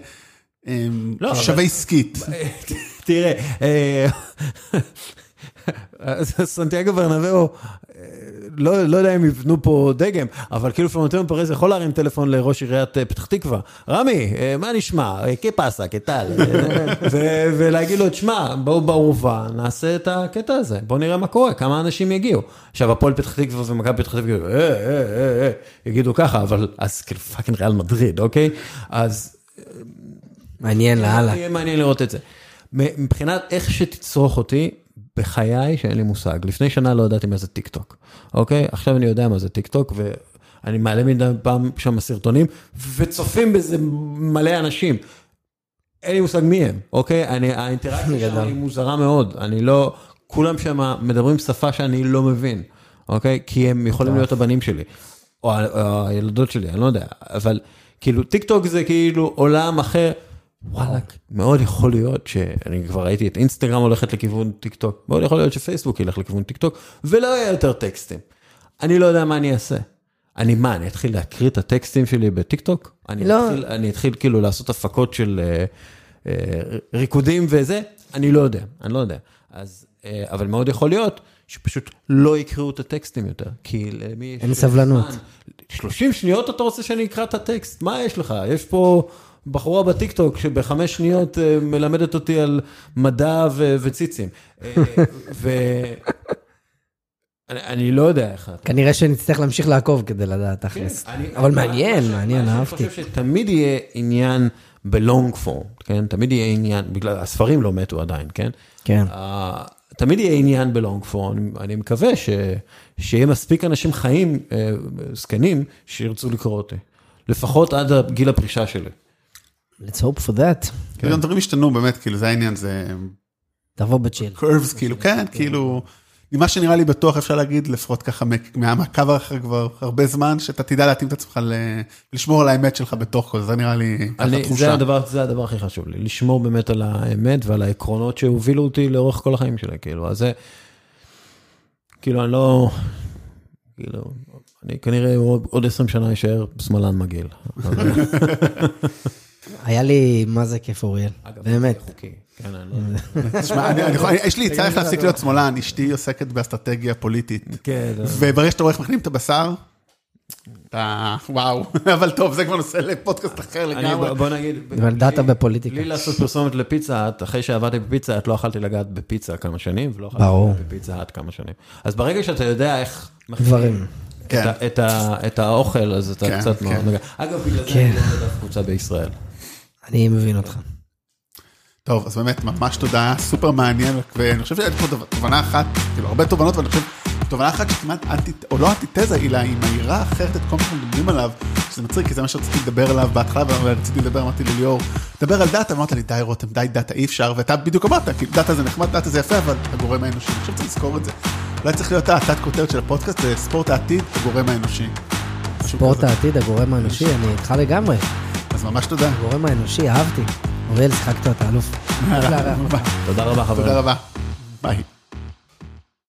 [SPEAKER 1] אמ,
[SPEAKER 3] לא,
[SPEAKER 1] שווה עסקית.
[SPEAKER 3] תראה, אה, סנטיאגו ברנבאו, לא, לא יודע אם יבנו פה דגם, אבל כאילו פלורנטינו פרז יכול להרים טלפון לראש עיריית אה, פתח תקווה, רמי, אה, מה נשמע? אה, כפסה, כטל, ולהגיד לו, תשמע, בואו בעורבה, נעשה את הקטע הזה, בואו נראה מה קורה, כמה אנשים יגיעו. עכשיו, הפועל פתח תקווה ומכבי פתח תקווה, אה, אה, אה, אה, יגידו ככה, אבל אז כאילו פאקינג ריאל מדריד, אוקיי? אז
[SPEAKER 2] מעניין לאללה.
[SPEAKER 3] יהיה מעניין לראות את זה. מבחינת איך שתצרוך אותי, בחיי שאין לי מושג. לפני שנה לא ידעתי מה זה טיק טוק, אוקיי? עכשיו אני יודע מה זה טיק טוק, ואני מעלה מדי פעם שם סרטונים, וצופים בזה מלא אנשים. אין לי מושג מי הם, אוקיי? אני, האינטראקציה שם
[SPEAKER 2] גדול.
[SPEAKER 3] היא מוזרה מאוד. אני לא, כולם שם מדברים שפה שאני לא מבין, אוקיי? כי הם יכולים להיות הבנים שלי, או, ה- או הילדות שלי, אני לא יודע. אבל כאילו, טיק טוק זה כאילו עולם אחר. וואלה, מאוד יכול להיות שאני כבר ראיתי את אינסטגרם הולכת לכיוון טיק טוק, מאוד יכול להיות שפייסבוק ילך לכיוון טיק טוק, ולא יהיה יותר טקסטים. אני לא יודע מה אני אעשה. אני מה, אני אתחיל להקריא את הטקסטים שלי בטיק טוק? אני,
[SPEAKER 2] לא.
[SPEAKER 3] אתחיל, אני אתחיל כאילו לעשות הפקות של אה, אה, ריקודים וזה? אני לא יודע, אני לא יודע. אז, אה, אבל מאוד יכול להיות שפשוט לא יקראו את הטקסטים יותר, כי למי יש...
[SPEAKER 2] אין סבלנות.
[SPEAKER 3] זמן? 30 שניות אתה רוצה שאני אקרא את הטקסט? מה יש לך? יש פה בחורה בטיקטוק שבחמש שניות אה, מלמדת אותי על מדע ו- וציצים. אה, ו... אני, אני לא יודע איך אתה...
[SPEAKER 2] כנראה שנצטרך להמשיך לעקוב כדי לדעת תכלס.
[SPEAKER 3] אני-
[SPEAKER 2] אבל
[SPEAKER 3] מה-
[SPEAKER 2] מעניין, מעניין, אהבתי.
[SPEAKER 3] שאני חושב שתמיד יהיה עניין בלונג פורם, כן? תמיד יהיה עניין, בגלל, הספרים לא מתו עדיין, כן?
[SPEAKER 2] כן.
[SPEAKER 3] אה, תמיד יהיה עניין בלונג פורם, אני, אני מקווה ש, שיהיה מספיק אנשים חיים, אה, זקנים, שירצו לקרוא אותי. לפחות עד גיל הפרישה שלי.
[SPEAKER 2] Let's hope for that.
[SPEAKER 3] כן.
[SPEAKER 1] גם דברים השתנו באמת, כאילו זה העניין, זה
[SPEAKER 2] תבוא בצ'יל.
[SPEAKER 1] curves, כאילו, כן, כאילו, ממה שנראה לי בטוח אפשר להגיד, לפחות ככה מהמעקב אחרי כבר הרבה זמן, שאתה תדע להתאים את עצמך, לשמור על האמת שלך בתוך כל זה, זה נראה לי ככה
[SPEAKER 3] אני,
[SPEAKER 1] תחושה.
[SPEAKER 3] זה, הדבר, זה הדבר הכי חשוב לי, לשמור באמת על האמת ועל העקרונות שהובילו אותי לאורך כל החיים שלי, כאילו, אז זה, כאילו, אני לא, כאילו, אני כנראה עוד, עוד 20 שנה אשאר שמאלן מגעיל.
[SPEAKER 2] היה לי מה זה כיף אוריאל. באמת.
[SPEAKER 3] כן, לא.
[SPEAKER 1] תשמע, יש לי עצה איך להפסיק להיות שמאלן, אשתי עוסקת באסטרטגיה פוליטית.
[SPEAKER 3] כן,
[SPEAKER 1] וברגע שאתה רואה איך מכינים את הבשר, אתה, וואו, אבל טוב, זה כבר נושא לפודקאסט אחר
[SPEAKER 3] אני,
[SPEAKER 1] לגמרי.
[SPEAKER 3] בוא- נגיד,
[SPEAKER 2] אבל דאטה בפוליטיקה.
[SPEAKER 3] בלי לעשות פרסומת לפיצה, אחרי שעבדתי בפיצה, האט, לא יכלתי לגעת בפיצה כמה שנים, ולא יכלתי
[SPEAKER 2] ברור.
[SPEAKER 3] לגעת בפיצה האט כמה שנים. אז ברגע שאתה יודע איך...
[SPEAKER 2] דברים.
[SPEAKER 3] את,
[SPEAKER 1] כן.
[SPEAKER 3] את, את האוכל, אז אתה
[SPEAKER 1] כן,
[SPEAKER 3] קצת
[SPEAKER 1] כן.
[SPEAKER 3] מאוד. אגב, בגלל זה. אני לא יודע קבוצה בישראל.
[SPEAKER 2] אני מבין אותך.
[SPEAKER 1] טוב, אז באמת, ממש תודה, סופר מעניין, ואני חושב שהייתה פה תובנה אחת, כאילו, הרבה תובנות, ואני חושב, תובנה אחת שכמעט אנטי, או לא אנטיתזה, אלא היא מהירה אחרת את כל מה שאנחנו מדברים עליו, שזה מצחיק, כי זה מה שרציתי לדבר עליו בהתחלה, ורציתי לדבר, אמרתי לליאור, דבר על דאטה, ואמרת לי, די רותם, די דאטה, אי אפשר, ואתה בדיוק אמרת, כאילו, דאטה זה נחמד, דאטה זה יפה, אבל הגורם האנושי, אני חושב שצריך לזכור את זה. אולי צריך להיות התת כותרת של הפודקאסט, זה ספורט העתיד, הגורם האנושי.
[SPEAKER 2] ספורט. העתיד, הגורם האנושי, אני איתך לגמרי.
[SPEAKER 1] אז ממש תודה.
[SPEAKER 2] הגורם האנושי, אהבתי. אוריאל, שיחקת אותה אלוף.
[SPEAKER 3] תודה רבה, חברים.
[SPEAKER 1] תודה רבה. ביי.